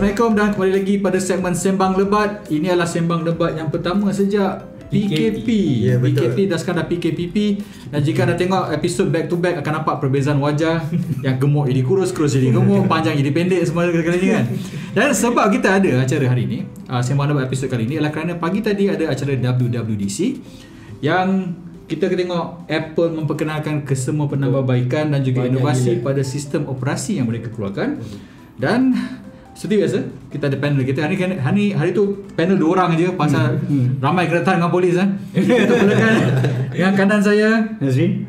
Assalamualaikum dan kembali lagi pada segmen Sembang Lebat. Ini adalah Sembang Lebat yang pertama sejak PKP. Ya, betul. PKP dah sekarang dah PKPP dan jika anda tengok episod back to back akan nampak perbezaan wajah yang gemuk jadi kurus, kurus jadi gemuk, panjang jadi pendek semua kali ni kan. Dan sebab kita ada acara hari ini, uh, Sembang Lebat episod kali ini adalah kerana pagi tadi ada acara WWDC yang kita tengok Apple memperkenalkan kesemua penambahbaikan dan juga Banyak inovasi gila. pada sistem operasi yang mereka keluarkan. Dan seperti biasa. Kita ada panel. Kita hari ni hari, hari tu panel dua orang je pasal ramai keretan dengan polis kan. Kita mulakan dengan kanan saya Nazrin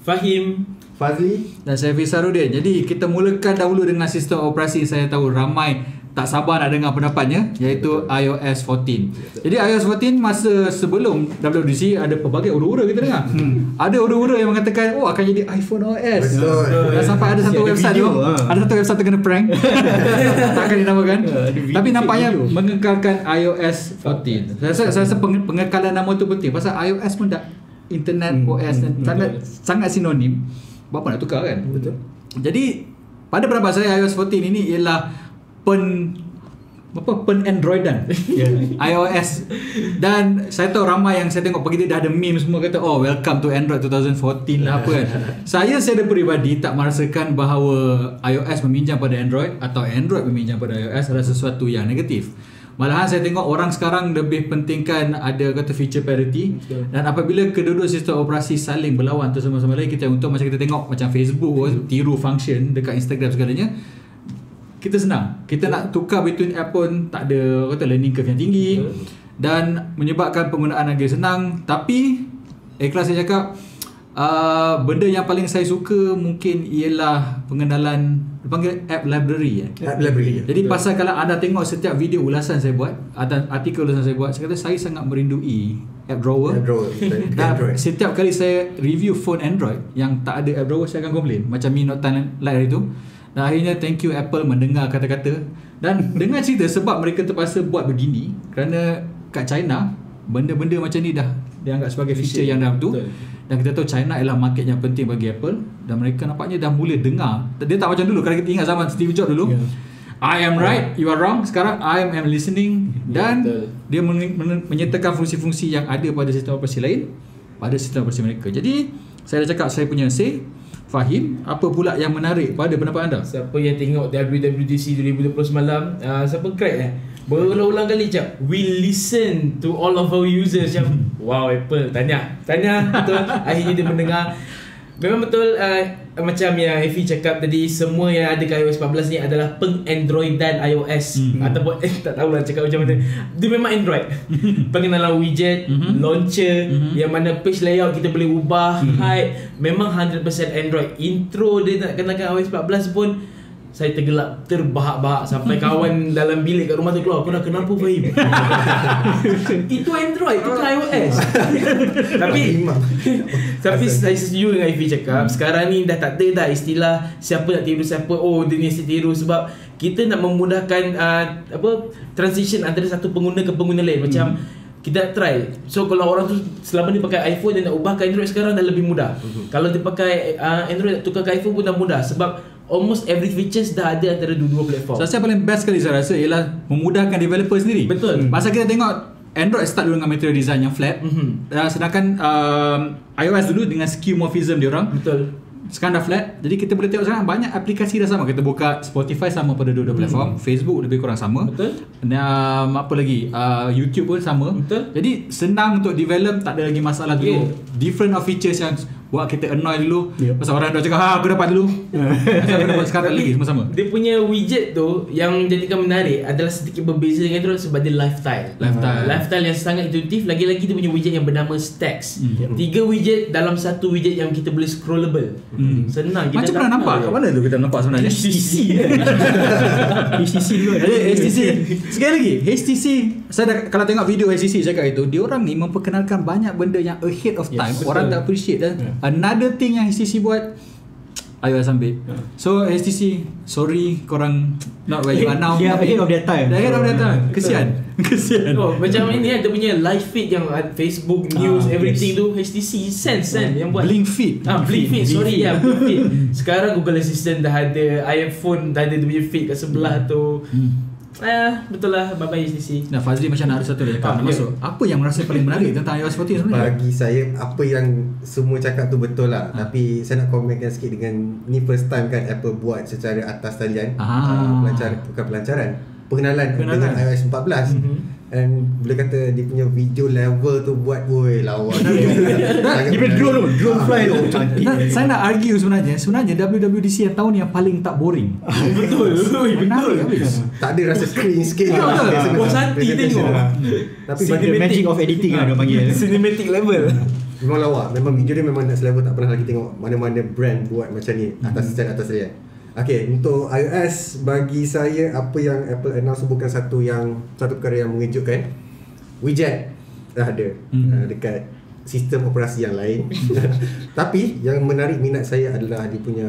Fahim. Fazli? dan saya Fisarudin. Jadi kita mulakan dahulu dengan sistem operasi. Saya tahu ramai tak sabar nak dengar pendapatnya iaitu iOS 14. Jadi iOS 14 masa sebelum WWDC ada pelbagai ura-ura kita dengar. Hmm. Ada ura-ura yang mengatakan oh akan jadi iPhone OS. Betul. Dan sampai ada satu Ada website video, tu, ha. ada satu website tu kena prank. tak akan dinamakan. Ya, video, Tapi nampaknya video. mengekalkan iOS 14. Saya rasa, saya rasa penge- pengekalan nama tu penting pasal iOS pun dah internet Hmm, OS dan hmm, sangat sangat sinonim. Berapa nak tukar kan? Betul. Jadi pada pendapat saya iOS 14 ini ialah pen apa pen Androidan. Ya. iOS. Dan saya tahu ramai yang saya tengok pagi ni dah ada meme semua kata oh welcome to Android 2014 lah apa kan. Saya secara peribadi tak merasakan bahawa iOS meminjam pada Android atau Android meminjam pada iOS adalah sesuatu yang negatif. Malahan saya tengok orang sekarang lebih pentingkan ada kata feature parity. Betul. dan apabila kedua-dua sistem operasi saling berlawan tu sama-sama lain kita untuk macam kita tengok macam Facebook tiru function dekat Instagram segalanya kita senang. Kita nak tukar between app pun tak ada kata learning curve yang tinggi Betul. dan menyebabkan penggunaan lagi senang tapi ikhlas saya cakap uh, benda yang paling saya suka mungkin ialah pengenalan dipanggil app library eh. App library. Jadi pasal kalau anda tengok setiap video ulasan saya buat atau artikel ulasan saya buat saya kata saya sangat merindui app drawer Android. dan Android. setiap kali saya review phone Android yang tak ada app drawer saya akan komplain macam Mi Note 10 Lite hari tu dan akhirnya thank you Apple mendengar kata-kata dan dengar cerita sebab mereka terpaksa buat begini kerana kat China benda-benda macam ni dah dianggap sebagai feature yang dah tu Betul. dan kita tahu China ialah market yang penting bagi Apple dan mereka nampaknya dah mula dengar dia tak macam dulu kalau kita ingat zaman Steve Jobs dulu Ya. I am right, you are wrong. Sekarang I am listening Ya, dan betul. dia men- men- menyertakan fungsi-fungsi yang ada pada sistem operasi lain pada sistem operasi mereka. Jadi saya dah cakap saya punya say Fahim, apa pula yang menarik pada pendapat anda? Siapa yang tengok WWDC 2020 semalam uh, Siapa crack eh? Berulang-ulang kali cak We listen to all of our users. Macam Wow Apple. Tanya. Tanya Betul? Akhirnya dia mendengar Memang betul uh, Macam yang Effie cakap tadi Semua yang ada kat iOS 14 ni Adalah peng-Androidan iOS Mhm. Ataupun eh, Tak tahulah cakap macam mana Dia memang Android Pengenalan widget Mhm. Launcher Mhm. Yang mana page layout kita boleh ubah Height Memang 100% Android Intro dia nak kenalkan iOS 14 pun saya tergelak terbahak-bahak sampai kawan dalam bilik kat rumah tu keluar kau dah kenapa Fahim? Itu Android itu kan iOS tapi tapi saya setuju dengan Ivy cakap sekarang ni dah tak ada dah istilah siapa nak tiru siapa oh dia ni mesti tiru sebab kita nak memudahkan uh, apa transition antara satu pengguna ke pengguna lain. Macam kita nak try. So kalau orang tu selama ni pakai iPhone Dia nak ubah ke Android sekarang dah lebih mudah. Kalau dia pakai uh, Android nak tukar ke iPhone pun dah mudah Sebab almost every features dah ada antara dua-dua platform So, saya paling best sekali saya rasa ialah memudahkan developer sendiri. Betul. Masa kita tengok Android start dulu dengan material design yang flat. Mhm. Dan sedangkan um, iOS dulu dengan skeuomorphism dia orang. Betul Sekarang dah flat Jadi kita boleh tengok sekarang Banyak aplikasi dah sama Kita buka Spotify sama pada dua-dua platform Facebook lebih kurang sama Hmm. Betul. Dan um, apa lagi uh, YouTube pun sama Betul. Jadi senang untuk develop Tak ada lagi masalah dulu Yeah. Different of features yang Buat kita annoy dulu. Yep. Pasal orang dah cakap Ha aku dapat dulu. Pasal aku dapat sekarang lagi Semua sama Dia punya widget tu Yang jadikan menarik Adalah sedikit berbeza dengan Android Sebab dia lifestyle. Lifestyle. Lifestyle yang sangat intuitif. Lagi-lagi dia punya widget yang bernama Stacks. Hmm. Tiga widget dalam satu widget Yang kita boleh scrollable. Hmm. Senang kita Macam pernah nampak. Kat mana tu kita nampak sebenarnya? HTC HTC dulu HTC Sekali lagi HTC Saya dah, kalau tengok video HTC cakap itu Dia orang ni memperkenalkan Banyak benda yang ahead of Yes, time. Betul. Orang tak appreciate Dan Yeah. Another thing yang HTC buat iOS ambil Yeah. So HTC Sorry korang Not where you are now are ahead of their time. Are ahead of their time Kesian Kesian Oh, macam ini ada punya live feed yang ada Facebook news Ah, everything yes. tu HTC Sense kan yang buat Blink feed Ah, Blink Feed, sorry ya, Blink Feed. Sekarang Google Assistant dah ada, iPhone dah ada dia punya feed kat sebelah tu. Hmm. Eh, betul lah bye bye HTC. Nah Fazli macam nak ada satu lagi Ah, cakap masuk. Apa yang merasa paling menarik tentang iOS 14 sebenarnya? Bagi saya apa yang semua cakap tu betul lah Ha. Tapi saya nak komenkan sikit dengan Ni first time kan Apple buat secara atas talian Ah. uh, pelancar, Bukan pelancaran Pengenalan, Pengenalan. dengan iOS 14 Mhm. And boleh kata dia punya video level tu buat Woi lawa Dia punya drone tu. Drone Ah, fly tu betul. Cantik saya nak argue sebenarnya Sebenarnya WWDC yang tahun yang paling tak boring Betul. Menarik betul. habis Tak ada rasa cringe sikit Betul, betul. Puas hati tengok. Tapi bagi The magic of editing lah dia panggil Cinematic level. Memang lawa Memang video dia memang next level Tak pernah lagi tengok Mana-mana brand buat macam ni Atas stand atas dia Okay Untuk iOS Bagi saya Apa yang Apple announce Bukan satu yang Satu perkara yang mengejutkan. Widget Dah ada Hmm. uh, Dekat Sistem operasi yang lain. Tapi Yang menarik minat saya adalah Dia punya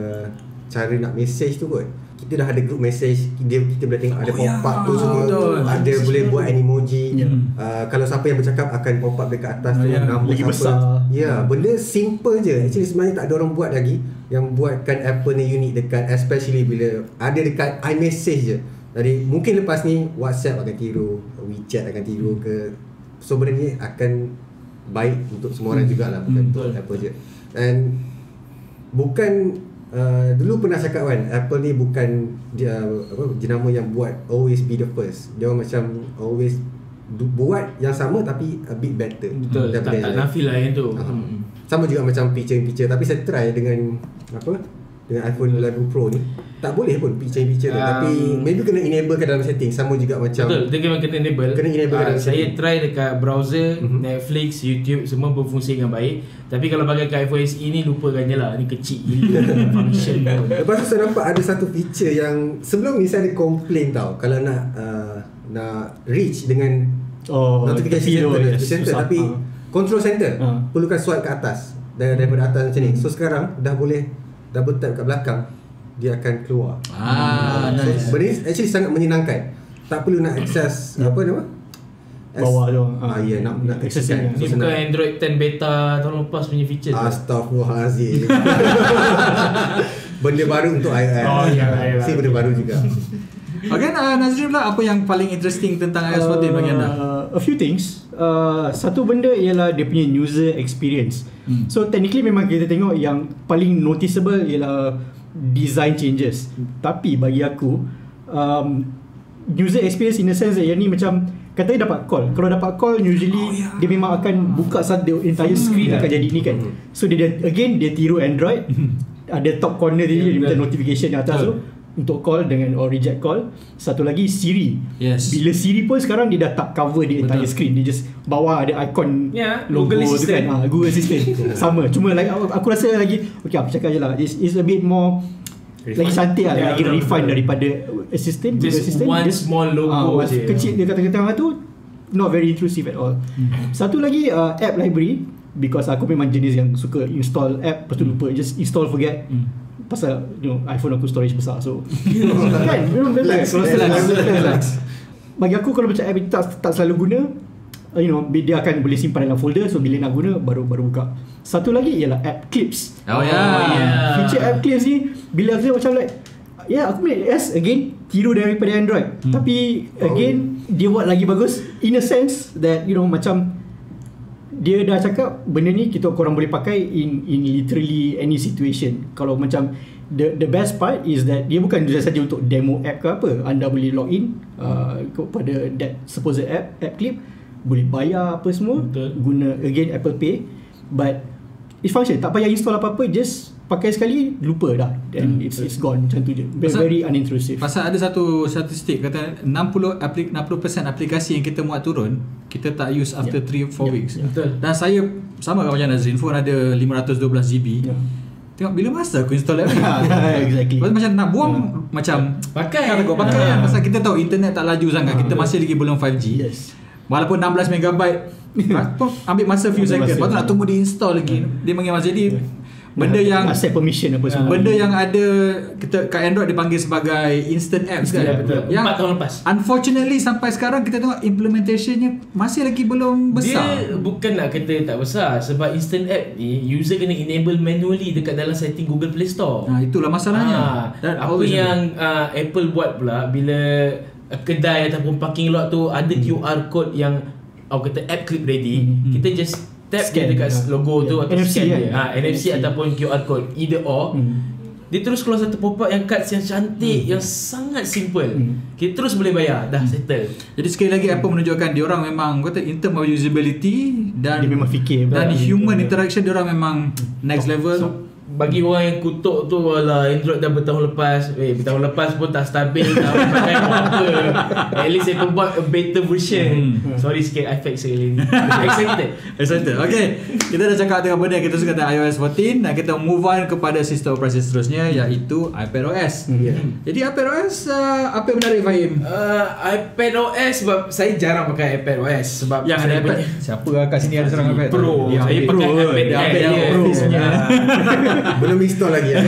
Cara nak message tu kot kita dah ada group message dia kita boleh tengok ada Oh, pop up ya, tu semua betul. ada boleh buat emoji Ya. uh, kalau siapa yang bercakap akan pop up dekat atas Oh, tu ya. nama Lagi siapa besar. Ya, benda simple je. Actually sebenarnya tak ada orang buat lagi yang buatkan Apple ni unik dekat especially bila ada dekat iMessage je. Jadi mungkin lepas ni WhatsApp akan tiru, WeChat akan tiru ke. So benda ni akan baik untuk semua orang jugalah bukan Hmm, untuk betul. Apple je. And bukan uh, dulu pernah cakap kan Apple ni bukan dia apa jenama yang buat always be the first. Dia orang macam always du- buat yang sama tapi a bit better Betul. Tak, tak nafi lah yang tu. Ah. Hmm. Sama juga macam picture-picture Tapi saya try dengan Apa Dengan iPhone 11 Pro ni Tak boleh pun picture-picture tu Um, Tapi maybe kena enable ke dalam setting Sama juga macam Betul, dia kena kena enable. Kena enable Ah, dalam saya setting. try dekat browser, Mhm. Netflix, YouTube semua berfungsi dengan baik. Tapi kalau pakai kat iPhone SE ni lupakan je lah. Ni kecil gila function pun. Lepas tu saya nampak ada satu feature yang Sebelum ni saya ada complain tau Kalau nak uh, Nak reach dengan Oh Notification center, yes, notification center. Tapi Ah. Control center Ah. Perlukan swipe ke atas Dari- Daripada atas macam ni So sekarang Dah boleh Double tap kat belakang Dia akan keluar Ah, So, nice. benda ni actually sangat menyenangkan. Tak perlu nak access Ya. apa nama? Bawah tu. Ah, ya, nak nak Access access kan. ni. Ni So, bukan senang. Android 10 beta tahun lepas punya feature. tu. Astaghfirullahalazim. benda baru untuk iOS. Oh, iyalah, iyalah. Si benda baru juga. Okay, uh, Nazri pula apa yang paling interesting tentang iOS 14 bagi anda? Uh, a few things. Uh, satu benda ialah dia punya user experience. Hmm. So technically memang kita tengok yang paling noticeable ialah design changes. Tapi bagi aku um, user experience in the sense that yang ni macam katanya dapat call. Kalau dapat call usually Oh, ya. dia memang akan buka satu entire screen akan jadi ni kan. So dia, dia again dia tiru Android. ada top corner dia, Ya, dia minta betul. notification di atas tu Betul. Untuk call dengan or reject call. Satu lagi Siri. Yes. Bila Siri pun sekarang dia dah tak cover the entire Betul. screen. Dia just bawah ada icon Ya, logo Google tu Assistant. kan. Ha, Google Assistant. Sama. Cuma like, aku, rasa lagi okay aku cakap je lah. It's, it's a bit more lagi cantik lah Ya, lagi refine daripada assistant Google Just assistant one small logo ah, je. kecil dia kata tengah tu not very intrusive at all Hmm. satu lagi uh, app library because aku memang jenis yang suka install app lepas tu lupa just install forget Hmm. Pasal you know iPhone aku storage besar so. Kan? Relax, relax, relax, relax. bagi aku kalau macam app itu tak, tak selalu guna uh, you know dia akan boleh simpan dalam folder so bila nak guna baru baru buka. Satu lagi ialah app clips. Oh, ya. yeah. feature app clips ni bila aku macam like Ya yeah, aku punya yes again tiru daripada Android. Hmm. tapi again dia buat lagi bagus in a sense that you know macam dia dah cakap benda ni kita korang boleh pakai in in literally any situation. Kalau macam the the best part is that dia bukan saja untuk demo app ke apa. Anda boleh log in uh, kepada that supposed app app clip boleh bayar apa semua Betul. guna again Apple Pay. But it function tak payah install apa-apa just pakai sekali lupa dah and Hmm, it's it's gone macam tu je very, Pasal- very unintrusive Pasal ada satu statistik kata 60 aplik 60% aplikasi yang kita muat turun kita tak use after 3 4 Yeah. weeks. Yeah. Betul. Dan saya sama macam Nazrin phone ada 512 GB. Yeah. Tengok bila masa aku install app ni. exactly Lepas tu macam nak buang macam Pakai. Kan aku pakai kan Pasal kita tahu internet tak laju sangat Kita masih lagi belum 5G yes Walaupun 16 megabyte apa, Ambil masa few Ambil second masa. Lepas tu nak tunggu di install lagi Dia mengimak Jadi Benda Nak- yang set permission apa semua. Benda yang ada Kita kat Android dipanggil sebagai Instant apps kan? Ya, betul. Yang Empat tahun lepas. Unfortunately sampai sekarang Kita tengok implementationnya Masih lagi belum besar. Dia bukan nak kata tak besar sebab instant app ni user kena enable manually dekat dalam setting Google Play Store. Nah itulah masalahnya. Ah, That apa yang uh, Apple buat pula bila kedai ataupun parking lot tu ada QR code yang aku kata app clip ready, kita just tap Scan, dekat ya. logo tu Ya. atau NFC scan dia. Ha, NFC, NFC. ataupun QR code either or. Hmm. Dia terus keluar satu pop-up yang cards yang cantik Yang sangat simple Hmm. Kita terus boleh bayar Dah settle Jadi sekali lagi Apple menunjukkan dia orang memang kata in term of usability dan Dia memang fikir dan human interaction dia orang memang next level. So bagi orang yang kutuk tu Walah Android dah bertahun lepas Eh bertahun lepas pun tak stabil Tak pakai apa At least saya pun buat a better version Sorry sikit iPad sekali ni Excited Excited. Okay. Kita dah cakap tentang benda kita suka tentang iOS 14 dan kita move on kepada sistem operasi seterusnya iaitu iPadOS. Ya. Jadi iPadOS uh, apa yang menarik Fahim? uh, iPad OS sebab saya jarang pakai iPad OS sebab Yang ada iPad. punya- Siapa lah kat sini ada seorang iPad? Pro Dia Saya pakai Pro. iPad je. Pro. Ah. Belum install lagi ya.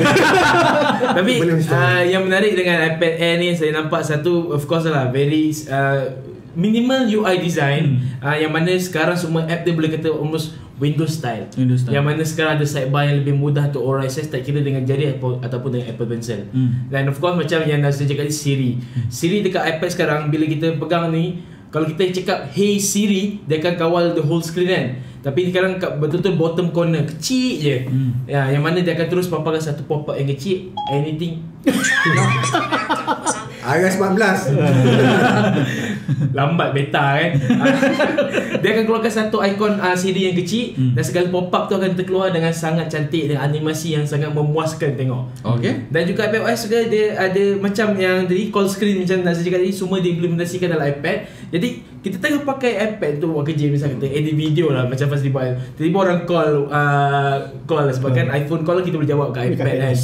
Tapi Belum install. uh, yang menarik dengan iPad Air ni saya nampak satu of course lah very uh, minimal UI design Hmm. uh, yang mana sekarang semua app dia boleh kata almost Windows style. Windows style. Yang mana sekarang ada sidebar yang lebih mudah untuk orang access tak kira dengan jari atau, ataupun dengan Apple Pencil. Hmm. Dan of course macam yang Nazri cakap ni Siri. Siri dekat iPad sekarang bila kita pegang ni kalau kita cakap hey Siri dia akan kawal the whole screen kan. Tapi sekarang kat betul-betul bottom corner kecil je. Hmm. Ya, yang mana dia akan terus paparkan satu pop-up yang kecil anything iOS 14. lambat beta kan. dia akan keluarkan satu ikon uh, Siri yang kecil Hmm. dan segala pop-up tu akan terkeluar dengan sangat cantik dengan animasi yang sangat memuaskan tengok. Okay. Dan juga iPadOS juga dia ada macam yang tadi call screen macam Nazri cakap tadi semua diimplementasikan dalam iPad. Jadi kita tengah pakai iPad tu buat kerja misal kata edit video lah macam Fazli buat. Tiba-tiba orang call uh, call lah sebab kan iPhone call kita boleh jawab kat iPad kan.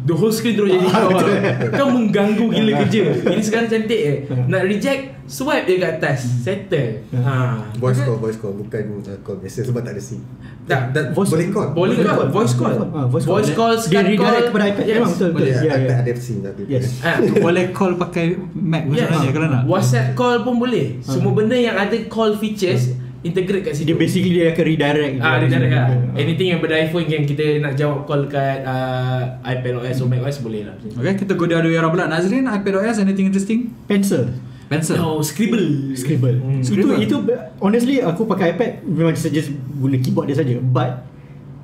The whole screen terus jadi kawal Kau mengganggu gila kerja Ini sekarang cantik eh Nak reject Swipe je kat atas Settle ha. Voice call, voice call bukan uh, call biasa sebab tak ada SIM. Tak. Tak, Voice- boleh call. Boleh call Voice call Ah, voice call. Voice call Dia call redirect kepada iPad yes. memang betul betul. Boleh, Ya, iPad ya. ada SIM tapi. Yes. Ah, Boleh call pakai Mac Yes. kalau nak. WhatsApp call pun boleh Semua benda yang ada call features Integrate kat situ Dia basically dia akan redirect. Ah, dia direct lah. Ah. Anything yang ber-iPhone yang kita nak jawab call kat uh, iPad OS atau Mac OS boleh lah. Okay, kita go the other way around pula. Nazrin, iPadOS, anything interesting? Pencil. Pencil. Oh, Scribble. Scribble. Hmm. Itu Scribble. itu honestly aku pakai iPad memang saya just guna keyboard dia saja. But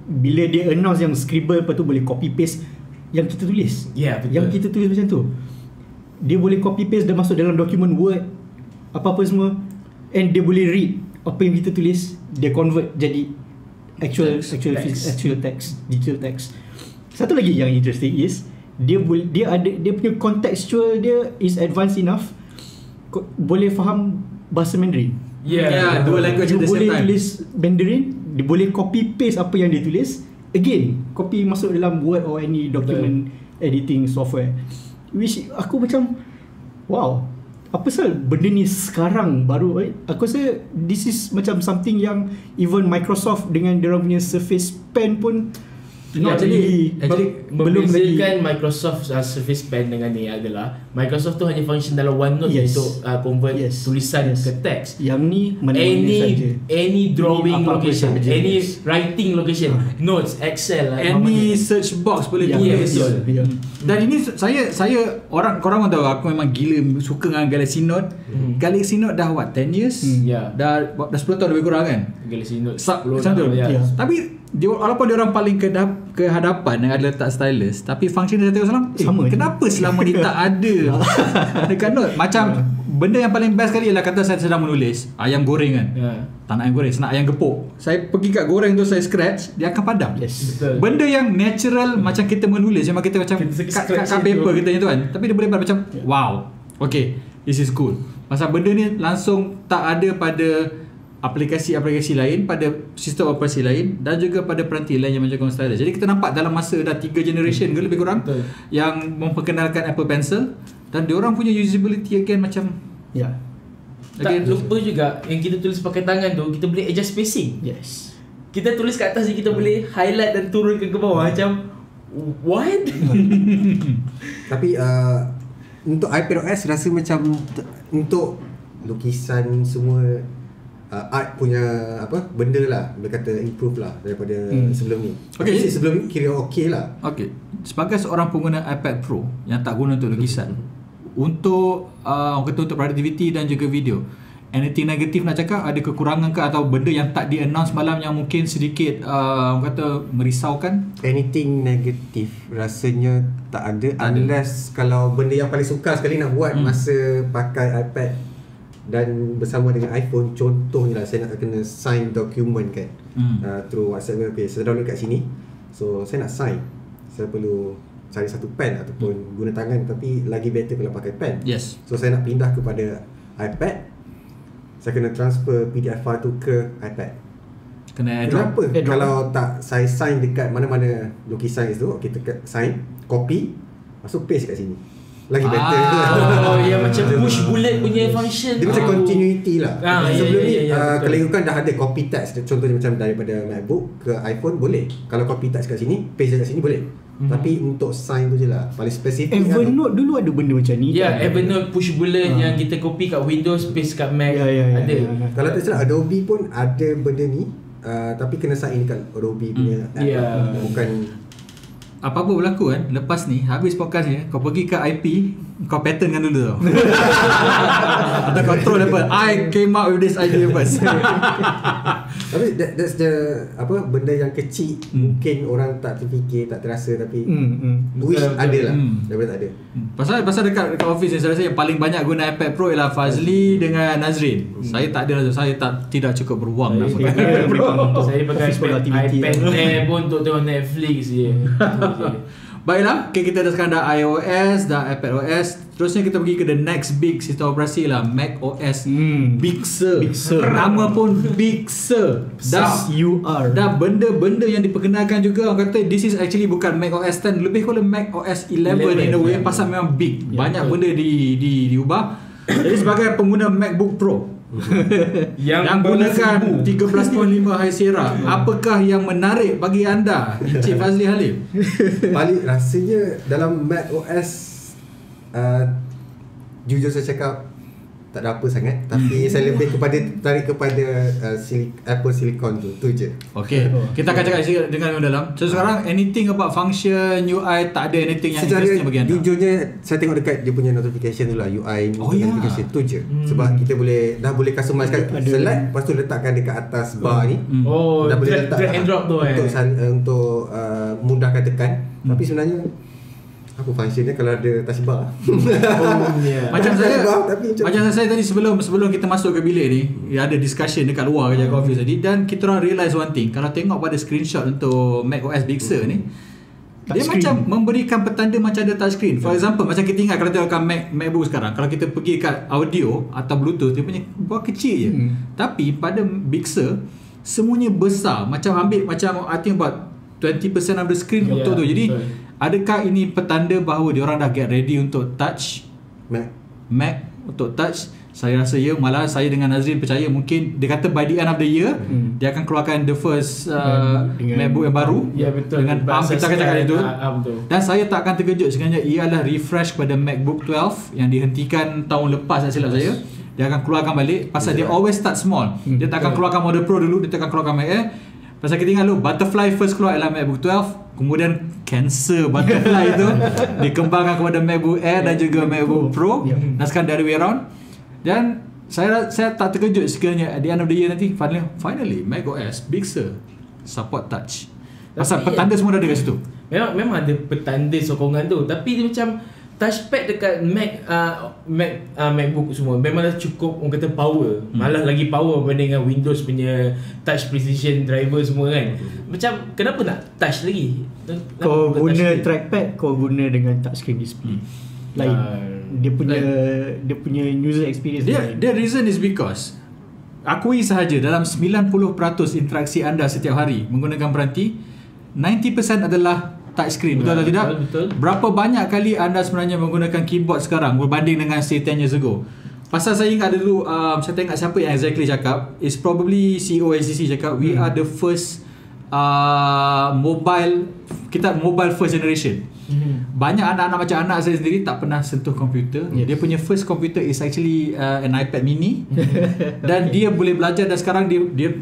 bila dia announce yang Scribble lepas tu boleh copy paste yang kita tulis. Ya, betul. Yang kita tulis macam tu. Dia boleh copy paste dan masuk dalam dokumen Word apa-apa semua and dia boleh read apa yang kita tulis dia convert jadi actual Text. actual Text. actual text digital text. Satu lagi yang interesting is dia boleh dia ada dia punya contextual dia is advanced enough ko- boleh faham bahasa Mandarin. Yeah. Yeah, dua language Dia at the same boleh time. tulis Mandarin, dia boleh copy paste apa yang dia tulis. Again, copy masuk dalam Word or any document editing software. Which aku macam wow. Apa sal benda ni sekarang baru eh? Aku rasa this is macam something yang even Microsoft dengan dia orang punya Surface Pen pun not actually, really actually belum lagi membezakan Microsoft uh, Surface Pen dengan ni adalah Microsoft tu hanya function dalam OneNote Yes. untuk uh, convert Yes. tulisan Yes. ke teks. yang ni mana-mana saja. Any any drawing apa-apa location, saja. any Yes. writing location, notes, Excel, lah, Any search box boleh Ya, tulis. betul. Ya. Dan ini saya saya orang korang tahu aku memang gila suka dengan Galaxy Note. Hmm. Galaxy Note dah what 10 years? Hmm. Ya. Dah dah 10 tahun lebih kurang kan? Galaxy Note Sa- 10 macam tu. dah, Ya. Tapi dia walaupun dia orang paling ke ke hadapan dengan ada letak stylus tapi function dia tengok salam eh, Sama je. kenapa selama ni tak ada? Dekat note macam benda yang paling best sekali ialah kata saya sedang menulis ayam goreng kan? Ya. tak nak ayam goreng saya nak ayam gepuk. Saya pergi kat goreng tu saya scratch dia akan padam. Yes. Betul. benda yang natural macam kita menulis memang kita macam Kita kat, kat, kat paper kita tu kan? Tapi dia boleh buat macam wow okay this is cool. Pasal benda ni langsung tak ada pada aplikasi-aplikasi lain pada sistem operasi lain dan juga pada peranti lain yang macam stylus jadi kita nampak dalam masa dah 3 generation ke lebih kurang Betul. yang memperkenalkan Apple Pencil dan dia orang punya usability again macam Ya. Tak again lupa juga yang kita tulis pakai tangan tu kita boleh adjust spacing. Yes. Kita tulis kat atas ni kita boleh highlight dan turun ke, ke bawah macam what? Tapi uh, untuk iPadOS rasa macam untuk lukisan semua uh, art punya apa benda lah boleh kata improve lah daripada Hmm. sebelum ni. Okay. Okay. sebelum ni kira okey lah. Okay Sebagai seorang pengguna iPad Pro Yang tak guna untuk lukisan untuk uh, orang kata untuk productivity dan juga video. Anything negatif nak cakap ada kekurangan ke atau benda yang tak di announce malam yang mungkin sedikit uh, orang kata merisaukan? Anything negatif rasanya tak ada Tak ada. unless kalau benda yang paling suka sekali nak buat Hmm. masa pakai iPad dan bersama dengan iPhone contohnya lah saya nak kena sign document kan. Hmm. uh, through WhatsApp okay, saya download kat sini. So saya nak sign. Saya perlu cari satu pen ataupun guna tangan tapi lagi better kalau pakai pen. Yes. so saya nak pindah kepada iPad. Saya kena transfer PDF file tu ke iPad. Kena airdrop. Kenapa? Airdrop. kalau tak saya sign dekat mana-mana lukisan itu okay, tekan sign copy masuk paste kat sini lagi better Ah. Oh, yang macam push bullet punya function. dia macam Oh. continuity lah Ah, ya, sebelum ya, ni ya, ya, uh, kalau ikutkan dah ada copy text contohnya macam daripada MacBook ke iPhone boleh kalau copy text kat sini paste kat sini boleh Mhm. tapi untuk sign tu je lah paling spesifik Evernote dulu ada benda macam ni Ya, kan? Evernote push bullet Ah. yang kita copy kat Windows, paste kat Mac. Ya, ya, ya, ada. ya, ya. Kalau tak salah Adobe pun ada benda ni uh, tapi kena sign dekat Adobe punya app Ya. lah. Apa-apa berlaku kan Lepas ni Habis podcast ni Kau pergi ke IP Kau patternkan dulu tau Atau kau throw apa I came up with this idea first tapi that, that's the apa benda yang kecil Hmm. mungkin orang tak terfikir tak terasa tapi Hmm, hmm. wish Betul, betul. ada lah Hmm. daripada tak ada Pasal pasal dekat dekat office ni saya rasa yang paling banyak guna iPad Pro ialah Fazli dengan Nazrin. Saya tak ada saya tak tidak cukup beruang nak pakai. Saya, Bro. saya pakai iPad, iPad Air pun untuk tengok Netflix je. Baiklah, okay, kita dah sekarang dah iOS, dah iPad OS. Terusnya kita pergi ke the next big sistem operasi lah Mac OS Hmm. Big Sur. Big Sur. Nama pun Big Sur. Dah you are Dah benda-benda yang diperkenalkan juga Orang kata this is actually bukan Mac OS 10 Lebih kepada Mac OS 11, 11, in a way ya. Pasal memang big Ya, Banyak betul. benda di, di, diubah Jadi sebagai pengguna MacBook Pro Yang, yang gunakan seribu. 13.5 High Sierra Apakah yang menarik bagi anda Encik Fazli Halim paling rasanya dalam Mac OS uh, jujur saya cakap tak ada apa sangat tapi saya lebih kepada tarik kepada uh, silik, Apple Silicon tu tu je. Okay Kita akan cakap sikit dengan yang dalam. So sekarang anything about function UI Tak ada anything yang secara interesting bagi anda? jujurnya saya tengok dekat dia punya notification tu lah UI Oh, notification tu je. Hmm. sebab kita boleh dah boleh customize kan Ada- select lepas tu letakkan dekat atas bar ni. Hmm. Oh, dah boleh letak drag and drop tu eh. untuk uh, untuk uh, mudahkan tekan. Hmm. tapi sebenarnya apa function dia kalau ada touch bar Oh, yeah. Macam Touch saya bar, tapi macam Macam saya tadi sebelum sebelum kita masuk ke bilik ni ya, Ada discussion dekat luar kerja Hmm. office tadi Dan kita orang realise one thing Kalau tengok pada screenshot untuk Mac OS Big Sur ni dia Touchscreen. macam memberikan petanda macam ada touchscreen. For example, macam kita ingat kalau tengokkan Mac, MacBook sekarang, kalau kita pergi kat audio atau Bluetooth, dia punya buat kecil je. Hmm. Tapi pada Big Sur, semuanya besar. Macam ambil macam I think about 20% of the screen Ya, untuk tu. Jadi, betul. Adakah ini petanda bahawa dia orang dah get ready untuk touch Mac? Mac untuk touch? Saya rasa ya malah saya dengan Nazrin percaya mungkin dia kata by the end of the year Hmm. dia akan keluarkan the first uh, Dengan- MacBook yang baru. Ya betul. dengan ARM kita akan cakap itu dan saya tak akan terkejut sebenarnya ialah refresh kepada MacBook 12 yang dihentikan tahun lepas tak silap saya. Dia akan keluarkan balik. Pasal dia Betul. always start small. Hmm, dia tak akan betul. keluarkan model Pro dulu dia tak akan keluarkan Mac Air pasal kita ingat dulu Butterfly first keluar ialah MacBook 12 kemudian cancer Butterfly itu dikembangkan kepada MacBook Air dan juga MacBook Pro. Ya. dan sekarang the other way around. Dan saya saya tak terkejut sekiranya at the end of the year nanti finally, finally macOS Big Sur support touch. Pasal petanda semua dah ada kat situ. Memang memang ada petanda sokongan tu. Tapi dia macam touchpad dekat Mac uh, Mac uh, MacBook semua memang dah cukup orang kata power. Hmm. Malah lagi power berbanding dengan Windows punya touch precision driver semua kan. Macam kenapa nak touch lagi? Kenapa Kau bukan guna trackpad Kau guna dengan touchscreen display Lain Ah, Dia punya Dia punya user experience dia lain. the reason is because akui sahaja dalam 90% interaksi anda setiap hari menggunakan peranti 90% adalah touchscreen betul Ya, atau tidak betul, betul. berapa banyak kali anda sebenarnya menggunakan keyboard sekarang berbanding dengan say 10 years ago pasal saya ingat dulu um, saya tengok siapa yang exactly cakap is probably CEO HTC cakap we are the first uh, mobile kita mobile first generation Mhm. banyak anak-anak macam anak saya sendiri tak pernah sentuh komputer. Yes. Dia punya first computer is actually uh, an iPad mini dan dia boleh belajar dan sekarang dia dia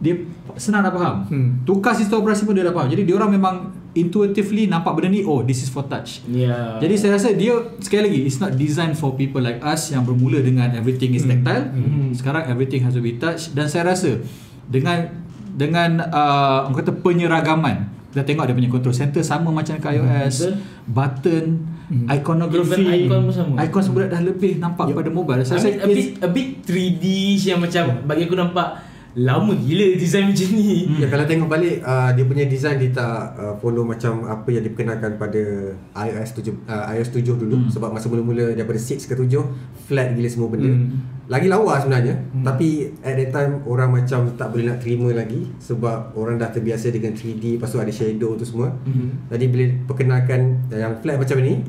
dia senang nak faham. Hmm. Tukar sistem operasi pun dia dah faham. Jadi dia orang memang intuitively nampak benda ni oh this is for touch Ya. jadi saya rasa dia sekali lagi it's not designed for people like us yang bermula dengan everything is tactile Hmm. sekarang everything has to be touch dan saya rasa dengan dengan uh, orang kata penyeragaman kita tengok dia punya control center sama macam kat iOS betul. button iconography Even icon pun sama. icon sebenarnya dah lebih nampak Yup. pada mobile I saya rasa mean, a bit a bit 3D yang macam bagi aku nampak lama gila design macam ni. Ya kalau tengok balik uh, dia punya design dia tak uh, follow macam apa yang diperkenalkan pada iOS 7 uh, iOS 7 dulu Hmm. sebab masa mula-mula daripada 6 ke 7 flat gila semua benda. Hmm. Lagi lawa sebenarnya Hmm. tapi at that time orang macam tak boleh nak terima lagi sebab orang dah terbiasa dengan 3D lepas tu ada shadow tu semua. Mhm. Jadi bila perkenalkan yang flat macam ni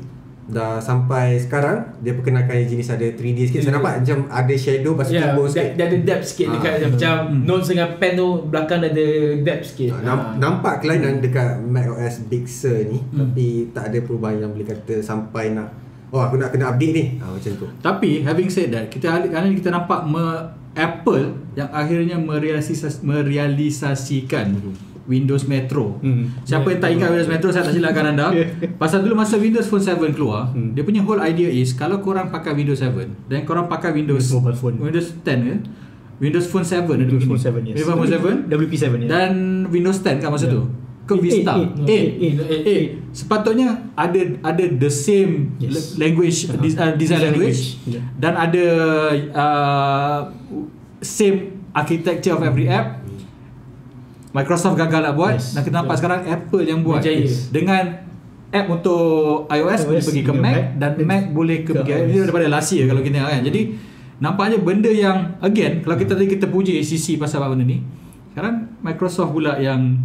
dah sampai sekarang dia perkenalkan yang jenis ada 3D sikit. Saya nampak macam ada shadow lepas tu Ya, timbul sikit. dia ada depth sikit dekat betul. macam Hmm. notes dengan pen tu belakang dia ada depth sikit. Ah, Nam, Ah. nampak kelainan dekat macOS Big Sur ni Hmm. tapi tak ada perubahan yang boleh kata sampai nak oh aku nak kena update ni. Ha, macam tu. Tapi having said that, kita kali ni kita nampak me, Apple yang akhirnya merealisasi, merealisasikan Windows Metro. Hmm. Siapa yang tak ingat Windows Metro saya tak silakan anda. Pasal dulu masa Windows Phone 7 keluar, Hmm. dia punya whole idea is kalau korang pakai Windows 7 dan korang pakai Windows Windows mobile phone. Windows 10 ke? Windows Phone 7 ada Windows. Phone 7 yes. Windows Phone 7 WP7 ya. dan Windows 10 kan masa Ya. tu. Ke Vista. Eh, eh, eight, eh, eight. sepatutnya ada ada the same Yes. la- language Uh-huh. uh, design Design language, language, yeah. dan ada uh, same architecture of every app. Microsoft gagal nak buat Yes. dan kita nampak sekarang Apple yang buat Berjaya. dengan app untuk iOS, boleh pergi ke Mac Mac, dan Mac boleh ke, ke pergi iOS. ini daripada last year kalau kita kan. Jadi nampaknya benda yang again kalau kita tadi kita puji ACC pasal apa benda ni. Sekarang Microsoft pula yang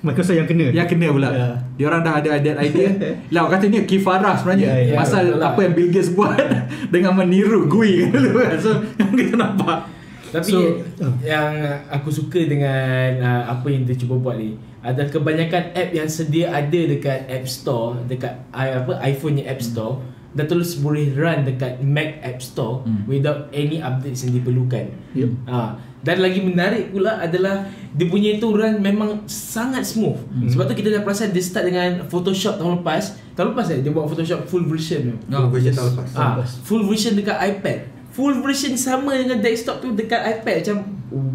Microsoft yang kena. yang kena pula. Ya. Dia orang dah ada that idea. lah orang kata ni kifarah sebenarnya. Ya, ya. Pasal lah. apa yang Bill Gates buat dengan meniru GUI dulu kan. So kita nampak. Tapi So, uh. yang aku suka dengan uh, apa yang dia cuba buat ni ada kebanyakan app yang sedia ada dekat App Store, dekat apa iPhone App Store dah terus boleh run dekat Mac App Store Hmm. without any updates yang diperlukan. Yep. Ha, dan lagi menarik pula adalah dia punya itu run memang sangat smooth. Hmm. Sebab tu kita dah perasan dia start dengan Photoshop tahun lepas. Tahun lepas eh dia buat Photoshop full version tu. Oh, version tahun lepas. Ah, full version dekat iPad. Full version sama dengan desktop tu dekat iPad macam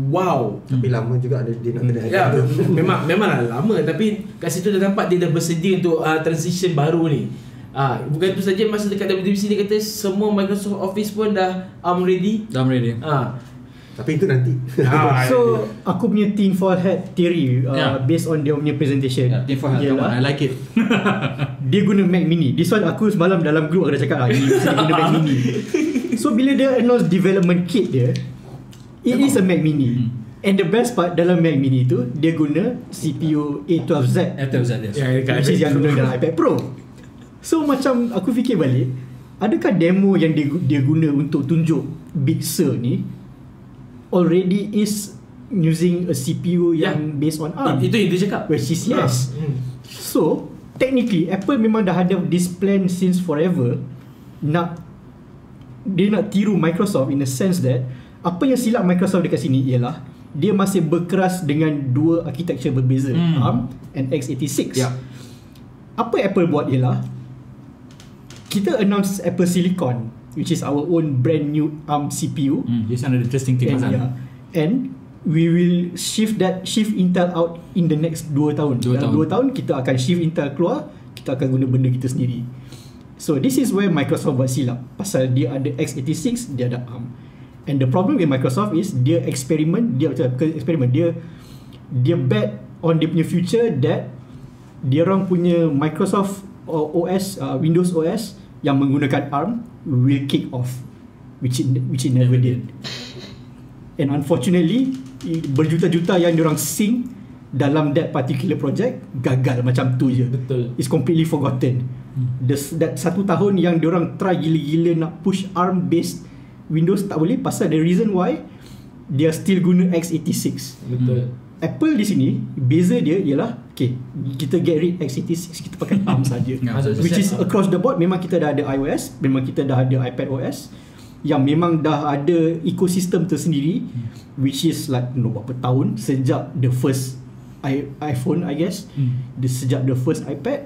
wow. Tapi lama juga ada dia nak kena Ya, memang memanglah lama tapi kat situ dah nampak dia dah bersedia untuk uh, transition baru ni. Ah, bukan tu saja masa dekat WWDC dia kata semua Microsoft Office pun dah um ready. Dah ready. Ah. Tapi itu nanti. ah So aku punya tinfoil hat theory uh, Yeah. based on dia punya presentation. Yeah, Team for come on, I like it. dia guna Mac Mini. This one aku semalam dalam group aku dah cakap ah dia guna Mac Mini. So bila dia announce development kit dia, it is a Mac Mini. Hmm. And the best part dalam Mac Mini tu dia guna CPU A12Z. After that, yes. Ya, Which is yang guna dalam iPad Pro. So macam aku fikir balik, adakah demo yang dia, dia guna untuk tunjuk Big Sur ni already is using a CPU Ya. yang based on ARM? Itu yang dia cakap. Which is yes. Ah, hmm. So, technically Apple memang dah ada this plan since forever nak dia nak tiru Microsoft in a sense that apa yang silap Microsoft dekat sini ialah dia masih berkeras dengan dua architecture berbeza Hmm. ARM and x86. Ya. Apa Apple buat ialah kita announce Apple Silicon which is our own brand new ARM CPU Hmm, this ada interesting thing and, yeah, and we will shift that shift Intel out in the next 2 tahun. Dua Dalam tahun. 2 tahun kita akan shift Intel keluar, kita akan guna benda kita sendiri. So this is where Microsoft buat silap pasal dia ada x86, dia ada ARM. And the problem with Microsoft is dia eksperimen, dia bukan eksperimen, dia dia bet on dia punya future that dia orang punya Microsoft OS uh, Windows OS yang menggunakan ARM will kick off which it, which it never did. And unfortunately berjuta-juta yang diorang sing dalam that particular project gagal macam tu je. Betul. It's completely forgotten. The, that satu tahun yang diorang try gila-gila nak push ARM based Windows tak boleh pasal the reason why dia still guna x86. Betul. Apple di sini beza dia ialah okay kita get rid x86 kita pakai ARM saja Ya. which is across the board memang kita dah ada iOS memang kita dah ada iPad OS yang memang dah ada ekosistem tersendiri which is like no berapa tahun sejak the first i- iPhone I guess Hmm. the, sejak the first iPad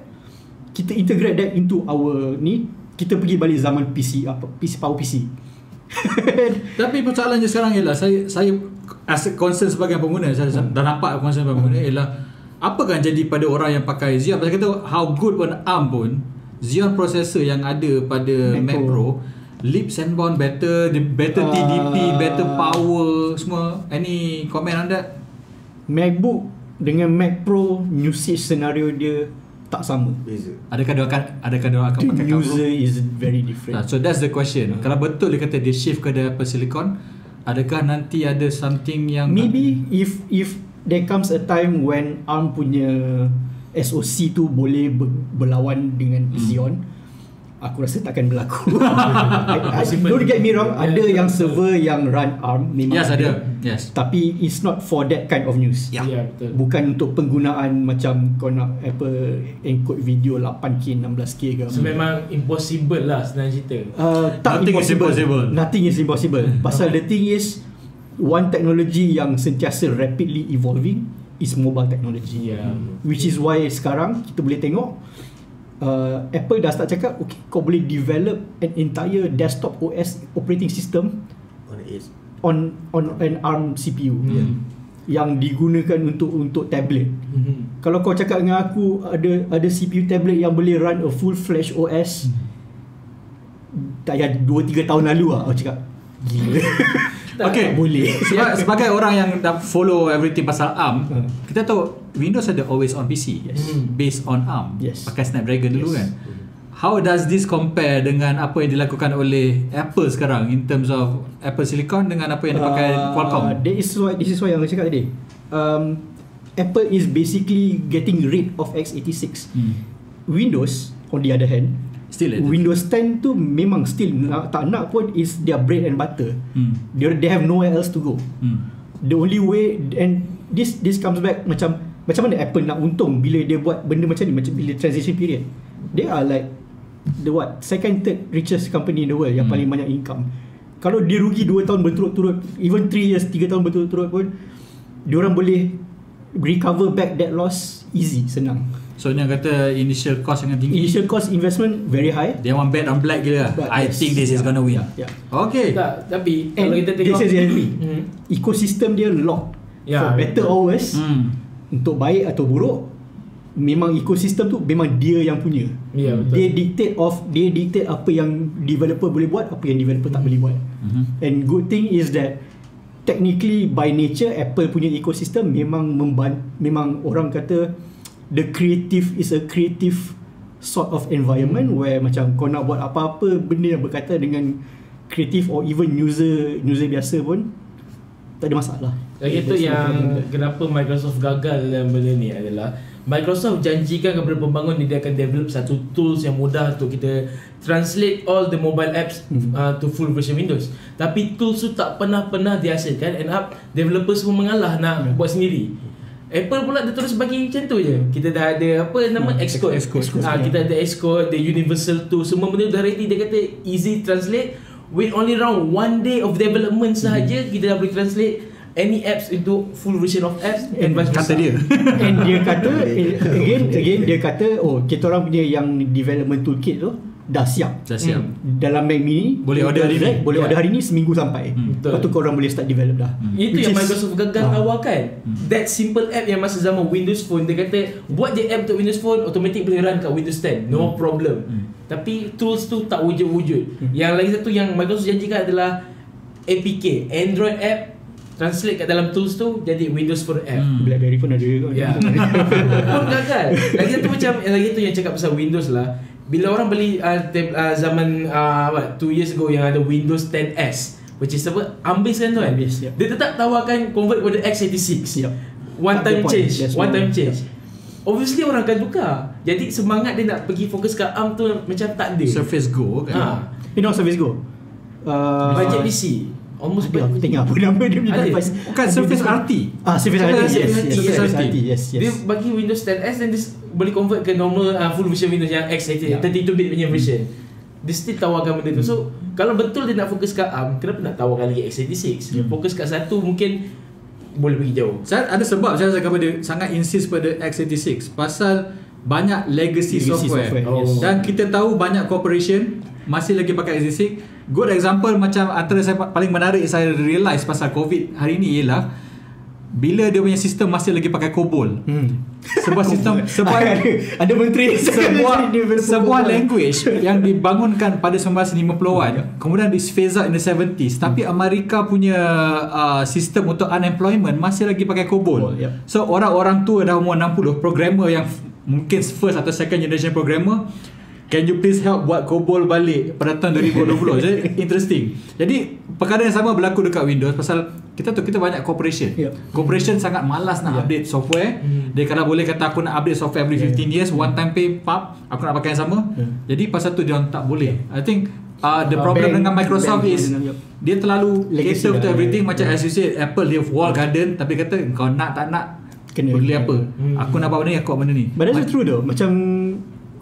kita integrate that into our ni kita pergi balik zaman PC apa PC power PC Tapi persoalannya sekarang ialah saya saya as a concern sebagai pengguna saya Hmm. dah nampak concern sebagai pengguna ialah apa kan jadi pada orang yang pakai Xeon? Pasal kata how good pun ARM pun Xeon processor yang ada pada Mac Mac, Pro. Pro, leaps and bounds better better Uh, TDP better power semua. Any comment on that? MacBook dengan Mac Pro usage scenario dia tak sama Beza. adakah dia akan adakah dia akan the pakai Pro user is very different Nah, so that's the question. Kalau betul dia kata dia shift ke dia apa silicon, adakah nanti ada something yang Maybe if if there comes a time when ARM punya SoC tu boleh ber, berlawan dengan Hmm. Xeon aku rasa takkan berlaku I, I, don't get me wrong ada yang server yang run ARM memang Yes ada. Yes. tapi it's not for that kind of news Ya. Ya, betul. bukan untuk penggunaan macam kau nak apa encode video 8K 16K ke So memang impossible lah senang cerita. Uh, tak Nothing is impossible. Nothing is impossible. Pasal the thing is one technology yang sentiasa rapidly evolving is mobile technology. Ya. Which is why sekarang kita boleh tengok uh, Apple dah start cakap okay kau boleh develop an entire desktop OS operating system On on an ARM CPU Hmm. yang digunakan untuk untuk tablet. Mhm. Kalau kau cakap dengan aku ada ada CPU tablet yang boleh run a full flash OS tak payah 2 3 tahun lalu ah aku cakap gila. Tak, Okay. boleh. Sebab sebagai orang yang dah follow everything pasal ARM, Hmm. kita tahu Windows ada always on PC Yes. Hmm. based on ARM. Yes. Pakai Snapdragon dulu Yes. kan. How does this compare dengan apa yang dilakukan oleh Apple sekarang in terms of Apple Silicon dengan apa yang dipakai Uh, Qualcomm? That is why this is why yang aku cakap tadi. Um, Apple is basically getting rid of x86. Hmm. Windows on the other hand, Still. Windows 10 tu memang still nak, tak nak pun is their bread and butter. Hmm. They, they have nowhere else to go. Hmm. The only way and this this comes back macam macam mana Apple nak untung bila dia buat benda macam ni macam bila transition period. They are like the what second third richest company in the world yang Hmm. paling banyak income. Kalau dia rugi 2 tahun berturut-turut even 3 years 3 tahun berturut-turut pun dia orang boleh recover back that loss easy senang. So ni kata initial cost yang tinggi. Initial cost investment very high. Dia want bet on black gila. But I yes, think this is yeah, gonna win. yeah, yeah. Okay. Tak, tapi And kalau kita tengok this is reality. Mhm. Ecosystem dia lock Ya, for better betul. or worse. Hmm. untuk baik atau buruk memang ekosistem tu memang dia yang punya. Ya, betul. Dia dictate of dia dictate apa yang developer boleh buat, apa yang developer tak boleh buat. Mhm. And good thing is that technically by nature Apple punya ekosistem memang memban memang orang kata the creative is a creative sort of environment where macam kau nak buat apa-apa benda yang berkaitan dengan kreatif or even user user biasa pun tak ada masalah. Lagi tu yang kenapa Microsoft gagal dalam benda ni adalah Microsoft janjikan kepada pembangun dia akan develop satu tools yang mudah untuk kita translate all the mobile apps Mhm. uh, to full version Windows. Tapi tools tu tak pernah-pernah dihasilkan and up developers semua mengalah nak Yeah. buat sendiri. Apple pula dia terus bagi macam tu je. Kita dah ada apa nama Hmm, Xcode. Xcode. Ah, kita ada Xcode, the universal tool, semua benda dah ready. Dia kata easy translate. With only around one day of development sahaja kita dah boleh translate any apps into full version of apps and vice Kata versa. dia. And dia kata again again dia kata oh kita orang punya yang development toolkit tu dah siap. Dah siap. Hmm. Dalam Mac mini Boleh order hari ni. Boleh Ya. order hari ni seminggu sampai. Hmm. Lepas tu korang boleh start develop dah. Itu Which yang Microsoft gagal Ah. tawarkan. That simple app yang masa zaman Windows Phone dia kata buat je app untuk Windows Phone automatic boleh run kat Windows 10. No problem. Tapi tools tu tak wujud-wujud. Yang lagi satu yang Microsoft janjikan adalah APK, Android app translate kat dalam tools tu jadi Windows Phone app. Hmm. Blackberry pun ada juga. Ya. Pun gagal. Lagi satu macam lagi tu yang cakap pasal Windows lah. Bila orang beli uh, tab, uh, zaman uh, what 2 years ago yang ada Windows 10S which is apa Ambis kan tu kan. Ambis, ya. Dia tetap tawarkan convert kepada x86. Yep. One time change, that's one time change. Obviously orang akan tukar. Jadi semangat dia nak pergi fokus ke ARM tu macam tak ada. Surface Go kan. Ha. You know Surface Go? Uh, Budget PC. Almost Ada, aku tengok apa nama dia punya device. Bukan Surface RT. Ah, Surface RT. Yes, RT, yes. Surface RT. Yes, yes. Dia bagi Windows 10S dan dia boleh convert ke normal uh, full version Windows yang X86 Ya. 32 bit punya version. Dia still tawarkan benda tu. So kalau betul dia nak fokus kat ARM, kenapa nak tawarkan lagi x86? Dia fokus kat satu mungkin boleh pergi jauh. Saya ada sebab saya cakap pada sangat insist pada x86 pasal banyak legacy, Legacy software, software, yes. dan kita tahu banyak corporation masih lagi pakai x86 good example macam antara saya pa- paling menarik saya realise pasal covid hari ni ialah bila dia punya sistem masih lagi pakai COBOL. Hmm. sebuah sistem sebuah ada, ada menteri sebuah sebuah global. language yang dibangunkan pada 1950-an kemudian di phase out in the 70s tapi Amerika punya uh, sistem untuk unemployment masih lagi pakai COBOL. COBOL, yep. so orang-orang tua dah umur 60 programmer yang mungkin first atau second generation programmer Can you please help buat COBOL balik pada tahun 2020 Jadi interesting. Jadi perkara yang sama berlaku dekat Windows Pasal kita tu kita banyak corporation Yep. Corporation sangat malas nak update software. Dia kalau boleh kata aku nak update software every 15 years One time pay pap Aku nak pakai yang sama. Jadi pasal tu dia orang tak boleh. I think uh, The Uh, problem bank- dengan Microsoft bank- is yep. Dia terlalu cater to lah, everything. Yeah. Macam as you said Apple dia wall garden Tapi kata kau nak tak nak Kena. Beli apa? Aku nak buat benda ni Aku buat benda ni. But that's true though? Macam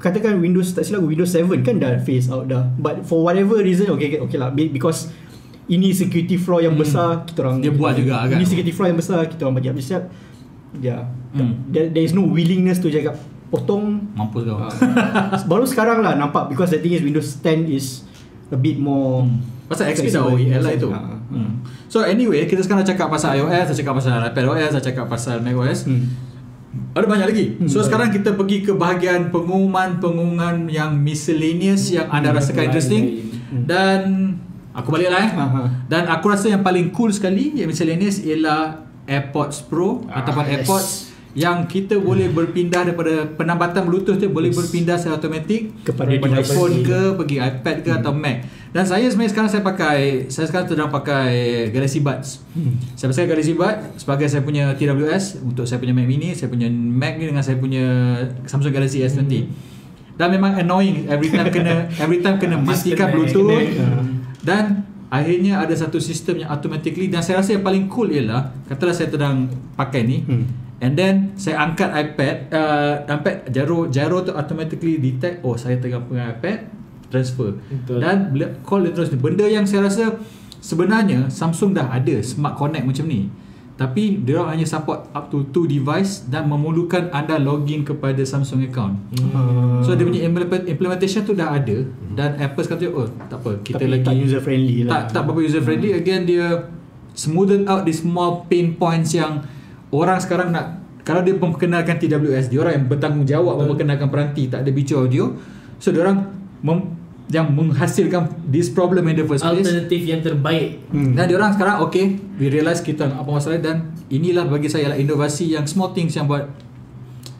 Katakan Windows Tak silap Windows 7 kan dah phase out dah But for whatever reason Okay okay lah Be- Because Ini security flaw yang besar Kita orang Dia buat juga kan? Ini security flaw yang besar Kita orang bagi update siap Ya Hmm. there, there is no willingness to cakap Potong Mampus kau. Baru sekarang lah nampak Because the thing is Windows 10 is A bit more Pasal XP dah. OEL lah itu hmm. So anyway Kita sekarang cakap pasal iOS Saya cakap pasal iPadOS Saya cakap pasal macOS Hmm. Ada banyak lagi Hmm, So banyak. sekarang kita pergi ke bahagian Pengumuman-pengumuman Yang miscellaneous Yang anda Hmm, rasakan interesting lain. Dan Aku balik lah eh Aha. Dan aku rasa yang paling cool sekali Yang miscellaneous Ialah AirPods Pro Ah, Ataupun yes. AirPods Yang kita boleh berpindah Daripada penambatan Bluetooth dia Boleh berpindah secara automatik Kepada device phone ni. ke Pergi iPad ke Atau Mac Dan saya sebenarnya sekarang Saya pakai Saya sekarang sedang pakai Galaxy Buds Hmm. saya pakai Galaxy Buds sebagai saya punya TWS untuk saya punya Mac Mini, saya punya Mac ni dengan saya punya Samsung Galaxy S20. Dan memang annoying every time kena every time kena matikan. Bluetooth Disconnect. dan akhirnya ada satu sistem yang automatically dan saya rasa yang paling cool ialah katalah saya sedang pakai ni Hmm. and then saya angkat iPad uh, iPad gyro gyro tu automatically detect oh saya tengah pegang iPad transfer Betul. dan call dia terus ni benda yang saya rasa sebenarnya Samsung dah ada smart connect macam ni tapi dia hanya support up to two device dan memerlukan anda login kepada Samsung account. Ah. So dia punya implement- implementation tu dah ada dan Apple kata oh tak apa kita Tapi lagi tak user friendly lah. tak tak berapa user friendly again dia smoothen out the small pain points yang orang sekarang nak kalau dia memperkenalkan TWS dia orang yang bertanggungjawab memperkenalkan peranti tak ada bicara audio. So dia orang mem, yang menghasilkan this problem in the first place Alternatif yang terbaik Hmm. dan dia orang sekarang okay we realise kita apa masalah dan inilah bagi saya lah inovasi yang small things yang buat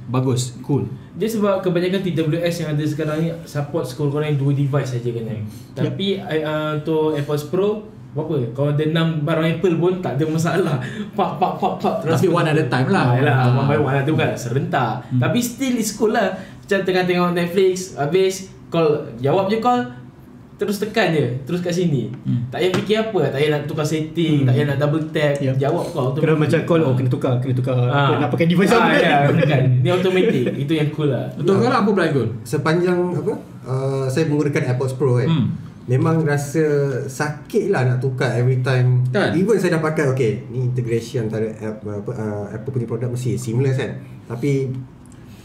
bagus cool Dia sebab kebanyakan TWS yang ada sekarang ni support sekurang-kurangnya dua device saja kan. Tapi uh, untuk AirPods Pro apa kalau ada 6 barang Apple pun tak ada masalah. Pak pak pak pak Tapi one at a time lah. Ah, yalah, Ah. one by one lah tu kan serentak. Hmm. Tapi still is cool lah. Macam tengah tengok Netflix habis call jawab je call terus tekan je terus kat sini Hmm. tak payah fikir apa tak payah nak tukar setting Hmm. tak payah nak double tap Yep. jawab call Kena macam call Oh kena tukar Kena tukar apa, Nak pakai device ah, apa ya, tekan ni automatic itu yang cool lah untuk kau lah apa Brian Sepanjang apa uh, saya menggunakan AirPods Pro kan. Hmm. Memang rasa sakit lah nak tukar every time. Kan? Even saya dah pakai okay, ni integration antara app apa uh, Apple punya produk mesti seamless kan. Tapi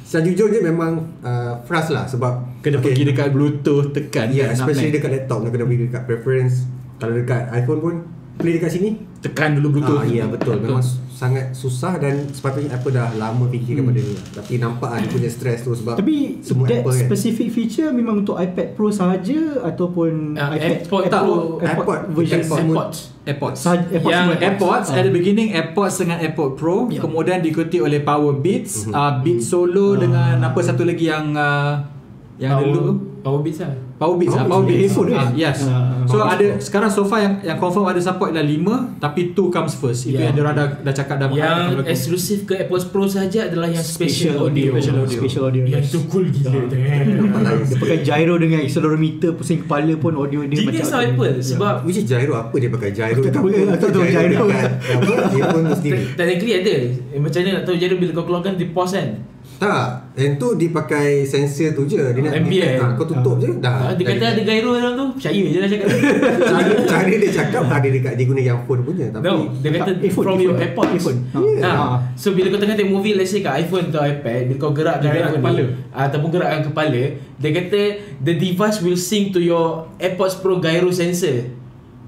sejujurnya memang uh, frust lah sebab Kena okay, pergi dekat bluetooth tekan Ya, yeah, especially dekat laptop nak kena pergi dekat preference. Kalau dekat iPhone pun play dekat sini. tekan dulu bluetooth. Ah, ya betul. Memang su- sangat susah dan sepatutnya Apple dah lama fikirkan benda ni. Tapi nampak lah dia punya stress tu sebab Tapi semua that Apple kan. specific feature memang untuk iPad Pro sahaja ataupun Ah, iPad AirPod Apple, Pro, AirPod AirPod, version AirPod. AirPods AirPods. Sah- AirPods Yang semua AirPods Ah. at the beginning AirPods dengan AirPod Pro Ya. kemudian diikuti oleh Power Beats, Mhm. uh, Beats Solo dengan apa satu lagi yang uh, yang Power- dulu tu? Power Beats lah Power Beats Power ah, Power Beats. Beats. Headphone Ah, kan? yes. Ah, so Power ada Beats. sekarang so far yang yang confirm ada support ialah 5 tapi 2 comes first. Itu Ya. yang dia orang dah dah cakap dah Yang eksklusif ke AirPods Pro saja adalah yang special, audio. Special audio. Special audio. Yang yes. tu cool gila tu. eh. Dia pakai gyro dengan accelerometer pusing kepala pun audio dia Genius macam lah Apple sebab Which is gyro apa dia pakai gyro tak tahu, tak tahu gyro. apa earphone tu sendiri te- technically ada. Eh, macam mana nak tahu jadi bila kau keluarkan dia pause kan. Tak, yang tu dia pakai sensor tu je. Dia nak ambient. ha, kau tutup je dah. Ah, dia kata ada gyro dalam tu. Percaya je lah cakap. cara, cara dia cakap ada dekat dia guna yang phone punya tapi No, dia kata iPhone, from iPhone. your AirPods. iPhone. Yeah. Ha. So bila kau tengah tengok movie let's say kat iPhone atau iPad, bila kau gerakkan Dia gerak iPhone kepala. ni, ataupun gerakkan kepala, dia kata the device will sync to your AirPods Pro gyro sensor.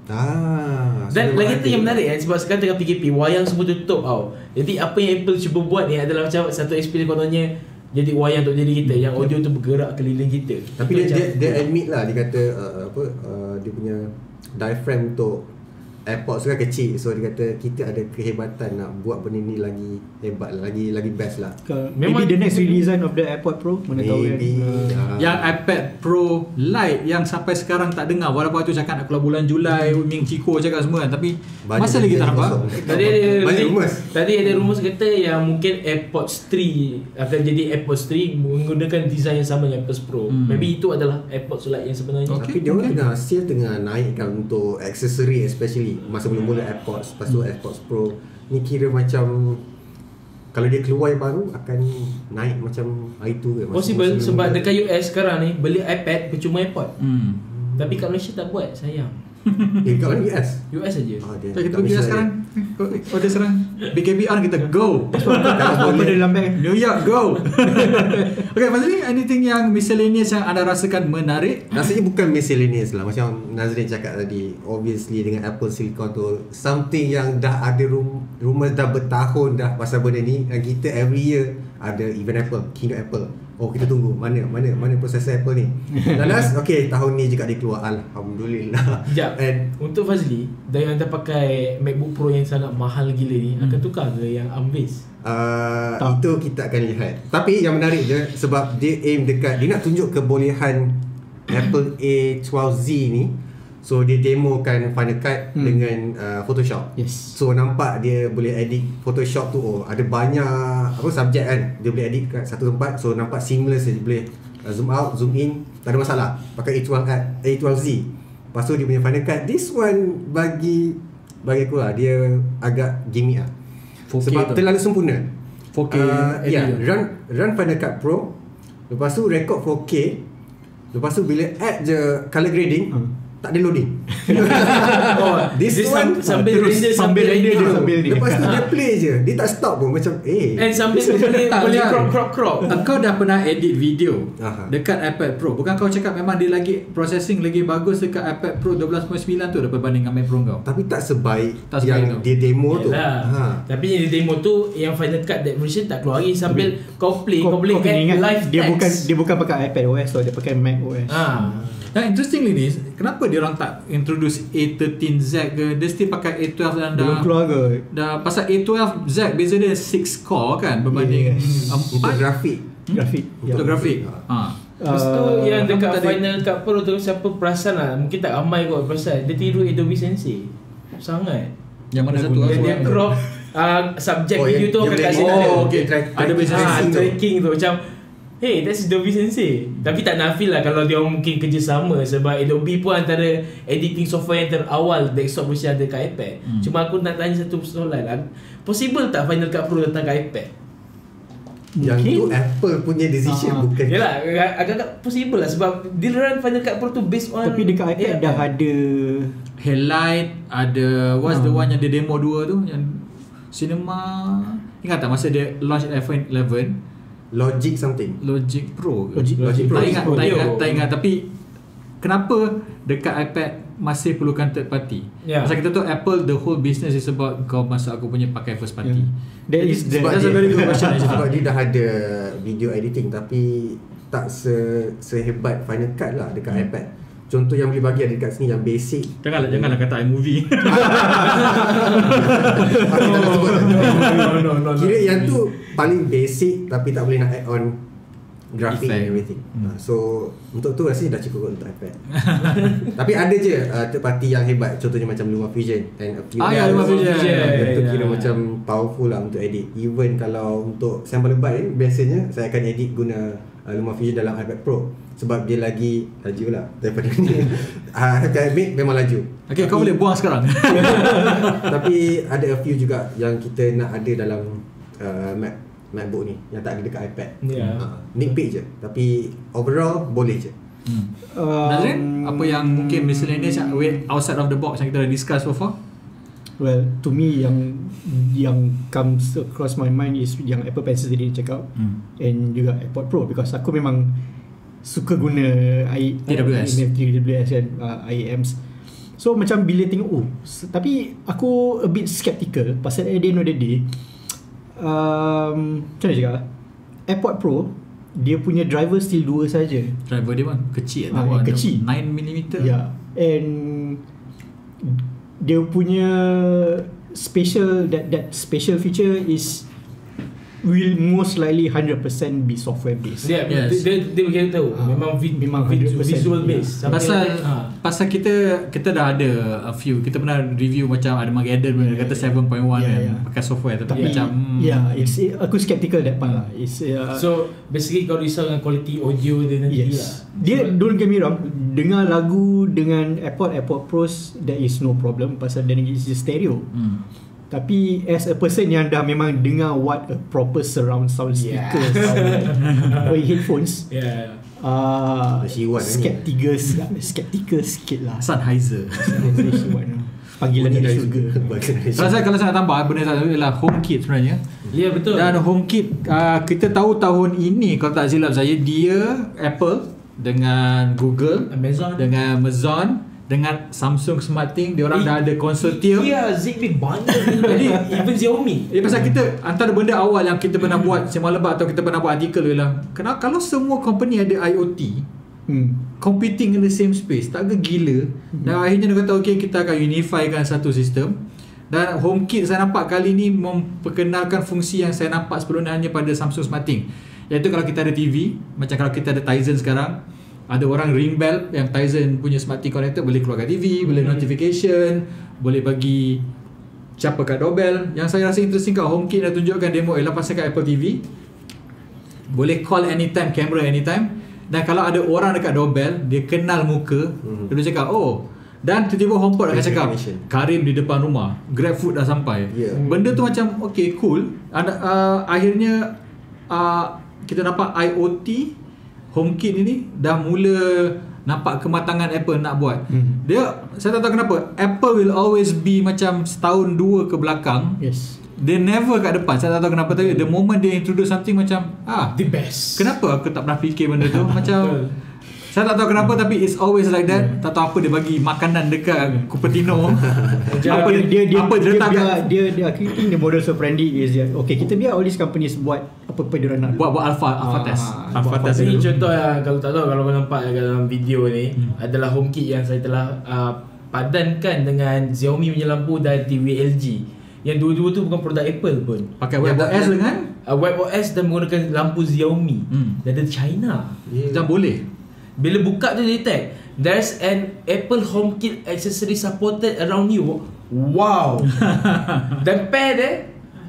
ah Dan lagi tu yang menarik kan sebab sekarang tengah PKP wayang semua tutup tau. Jadi apa yang Apple cuba buat ni adalah macam satu experience kononnya jadi wayang untuk diri kita yang audio tu bergerak keliling kita. tapi Itu dia, dia, dia admit lah dia kata uh, apa uh, dia punya diaphragm untuk AirPods tu kan kecil so dia kata kita ada kehebatan nak buat benda ni lagi hebat lah, lagi lagi best lah Memang- Maybe the next redesign of the AirPod Pro Mana tahu kan ah. Yang iPad Pro Lite yang sampai sekarang tak dengar walaupun tu cakap nak keluar bulan Julai, Ming Chico cakap semua kan tapi Banyak masa lagi tak nampak. Tadi ada Banyak rumus. Tadi ada rumus kata yang mungkin AirPods 3 akan jadi AirPods 3 menggunakan design yang sama dengan AirPods Pro. Hmm. Maybe itu adalah AirPods Lite yang sebenarnya. Okay, Tapi dia orang okay. tengah still tengah naikkan untuk aksesori especially masa mula-mula AirPods lepas tu AirPods Pro ni kira macam kalau dia keluar yang baru akan naik macam hari tu ke Possible sebab dekat US sekarang ni beli iPad percuma AirPod. Hmm. Tapi kat Malaysia tak buat, sayang. Eh kat mana US? US saja. Ah, dia, So, kita pergi lah Malaysia sekarang. Order sekarang. BKBR kita go. Apa boleh. dia dalam bag New York go. okay, Fazli, anything yang miscellaneous yang anda rasakan menarik? Rasanya bukan miscellaneous lah Macam Nazrin cakap tadi Obviously dengan Apple Silicon tu Something yang dah ada rum Rumours dah bertahun dah Pasal benda ni Dan kita every year Ada event Apple Keynote Apple Oh kita tunggu Mana mana mana prosesor Apple ni Dan last Okay tahun ni juga dia keluar Alhamdulillah Sekejap. And Untuk Fazli, dan yang anda pakai MacBook Pro yang sangat mahal gila ni, Hmm. akan tukar ke yang ARM base? uh, Tak. Itu kita akan lihat Tapi yang menarik je Sebab dia aim dekat Dia nak tunjuk kebolehan Apple A12Z ni So dia demokan Final Cut Hmm. dengan uh, Photoshop. Yes. So nampak dia boleh edit Photoshop tu oh ada banyak apa subjek kan? Dia boleh edit kat satu tempat so nampak seamless dia boleh uh, zoom out zoom in tak ada masalah. Pakai A12 cut A12Z lepas tu dia punya Final Cut. This one bagi bagi aku lah dia agak gimmick lah. 4K sebab tu. terlalu sempurna. 4K uh, edit yeah, run run Final Cut Pro. Lepas tu record 4K lepas tu bila add je color grading Hmm. Tak ada loading oh, This dia one, sam- sambil terus render sambil render dia sambil ni. Lepas tu dia play je Dia tak stop pun Macam eh And sambil tu boleh Tak, boleh crop crop crop. Engkau dah pernah edit video Aha. dekat iPad Pro. Bukan kau cakap memang dia lagi processing lagi bagus dekat iPad Pro 12.9 tu daripada banding dengan Mac Pro kau. Tapi tak sebaik Tak sebaik Yang tu. dia demo tu Yalah. ha. Tapi yang di demo tu yang Final Cut that version tak keluar lagi sambil kau play kau, boleh kena add ingat, live dia text. bukan dia bukan pakai iPad OS tau dia pakai Mac OS Ah. Dan interestingly ni, kenapa dia orang tak introduce A13Z ke? Dia still pakai A12 dan dah belum keluar ke dah pasal A12Z beza dia 6 core kan berbanding Yes. Untuk 4 grafik grafik untuk grafik. Ha. Lepas tu Uh, yang dekat Final Cut Pro tu siapa perasan lah Mungkin tak ramai kot perasan Dia tiru Adobe Sensei Sangat Yang mana satu? Dia, dia crop uh, Subject Oh, video yang- tu akan kat edit sini ada. Oh, okay. Ada tracking tu macam Hey, that's Adobe Sensei. Tapi tak nafi lah kalau dia orang mungkin kerjasama sebab Adobe pun antara editing software yang terawal desktop version ada kat iPad. Hmm. Cuma aku nak tanya satu soalan lah. Possible tak Final Cut Pro datang kat iPad? Yang Mungkin. tu Apple punya decision Ah. Bukan Yalah, agak- agak-agak possible lah sebab dia run Final Cut Pro tu based on tapi dekat iPad AI. dah ada Headlight ada what's the Hmm. one yang dia demo dua tu yang cinema ingat tak masa dia launch iPhone 11 Logic something. Logic Pro ke? Logic- Logic tak Pro. ingat Pro tak ingat tak ingat. Tapi kenapa dekat iPad masih perlukan third party? Ya. Pasal kita tahu Apple the whole business is about kau masuk aku punya pakai first party. Yeah. That is the- that's a very good question Sebab dia dah ada video editing Tapi tak se sehebat Final Cut lah dekat Hmm. iPad. Contoh yang boleh bagi ada dekat sini yang basic. Janganlah janganlah kata iMovie. Tak no, no, no, Kira yang tu paling basic Tapi tak boleh nak add on Graphic Effect. and everything Hmm. hmm. So untuk tu rasanya dah cukup untuk iPad Tapi ada je uh, third party yang hebat Contohnya macam LumaFusion and a few Ah, ya, others. LumaFusion. Yang tu Ya. kira macam powerful lah untuk edit Even kalau untuk sampel lebat ni Biasanya saya akan edit guna uh, LumaFusion dalam iPad Pro Sebab dia lagi laju lah daripada ni uh, admit memang laju Okay kau boleh buang sekarang Tapi ada a few juga yang kita nak ada dalam uh, Mac MacBook ni yang tak ada dekat iPad. Ya. Ha, nitpick je. Tapi overall boleh je. Hmm. Um, Nazrin, apa yang mungkin miscellaneous yang outside of the box yang kita dah discuss so far? Well, to me yang yang comes across my mind is yang Apple Pencil tadi dia cakap Hmm. and juga AirPod Pro because aku memang suka guna I, TWS. IMF, TWS kan uh, IAMs so macam bila tengok oh tapi aku a bit skeptical pasal at the end of the day um, macam mana cakap ah? AirPod Pro dia punya driver still dua saja Driver dia pun kecil Ah, Ada kecil. 9mm. Yeah. And dia punya special that that special feature is will most likely 100% be software based. Dia Yes. dia dia bagi tahu Ah, memang vi, memang vi, 100%, visual ya. base. Sampai Pasal ha. pasal kita kita dah ada a few kita pernah review macam ada Armageddon yeah, Yeah, kata yeah. 7.1 Yeah, kan yeah. pakai software tapi, Tapi macam hmm, yeah, it's aku skeptical that part lah. It's uh, So basically kau risau dengan quality audio dia nanti lah. yes. Dia don't get me wrong, dengar lagu dengan AirPod AirPod Pros there is no problem pasal dia is stereo. hmm. Tapi as a person yang dah memang dengar what a proper surround sound Yeah. speaker sound like, or headphones Yeah. uh, ni. skeptical skeptical sikit lah Sennheiser panggilan dari syurga Bahasa Malaysia. kalau saya kalau saya nak tambah benda satu ialah HomeKit sebenarnya Ya betul. dan HomeKit uh, kita tahu tahun ini kalau tak silap saya dia Apple dengan Google Amazon dengan Amazon dengan Samsung SmartThing dia orang Eh, dah ada konsortium Ya, Zigbee banyak Jadi even Xiaomi. Eh pasal kita antara benda awal yang kita pernah buat semalam lebat atau kita pernah buat artikel ialah kenapa kalau semua company ada IoT hmm. competing in the same space tak ke gila. Dan akhirnya dia kata okay kita akan unifykan satu sistem. Dan HomeKit saya nampak kali ni memperkenalkan fungsi yang saya nampak sebelum ni hanya pada Samsung SmartThing iaitu kalau kita ada TV macam kalau kita ada Tizen sekarang ada orang ring bell yang Tizen punya SmartThing connected boleh keluarkan TV boleh notification boleh bagi siapa kat doorbell. Yang saya rasa interesting kat HomeKit dah tunjukkan demo ialah pasal kat Apple TV boleh call anytime camera anytime. Dan kalau ada orang dekat doorbell dia kenal muka Mhm. dia cakap oh. Dan tiba-tiba HomePod akan cakap. Karim di depan rumah Grab food dah sampai. Ya. benda tu macam okay cool. Ada, uh, akhirnya uh, kita nampak IoT HomeKit ini dah mula nampak kematangan Apple nak buat Hmm. dia saya tak tahu kenapa Apple will always be macam setahun dua ke belakang yes dia never kat depan Saya tak tahu kenapa Tapi the moment dia introduce something macam Ah The best. Kenapa aku tak pernah fikir benda tu Macam Betul. Saya tak tahu kenapa Tapi it's always like that Tak tahu apa dia bagi Makanan dekat Cupertino Apa dia, dia dia Apa dia dia, letak dia, kat dia, dia, I think the modus operandi is that okay kita biar all these companies buat apa-apa dia orang nak Buat buat alpha Alpha Ah, test Alpha alpha test Ini contoh yang kalau tak tahu kalau kau nampak dalam video ni Hmm. adalah HomeKit yang saya telah uh, padankan dengan Xiaomi punya lampu dan TV LG. Yang dua-dua tu bukan produk Apple pun. Pakai WebOS dengan Uh, WebOS dan menggunakan lampu Xiaomi Hmm. dan dari China. Ya. Macam boleh Bila buka tu dia tag There's an Apple HomeKit accessory supported around you. Wow. Dan pair dia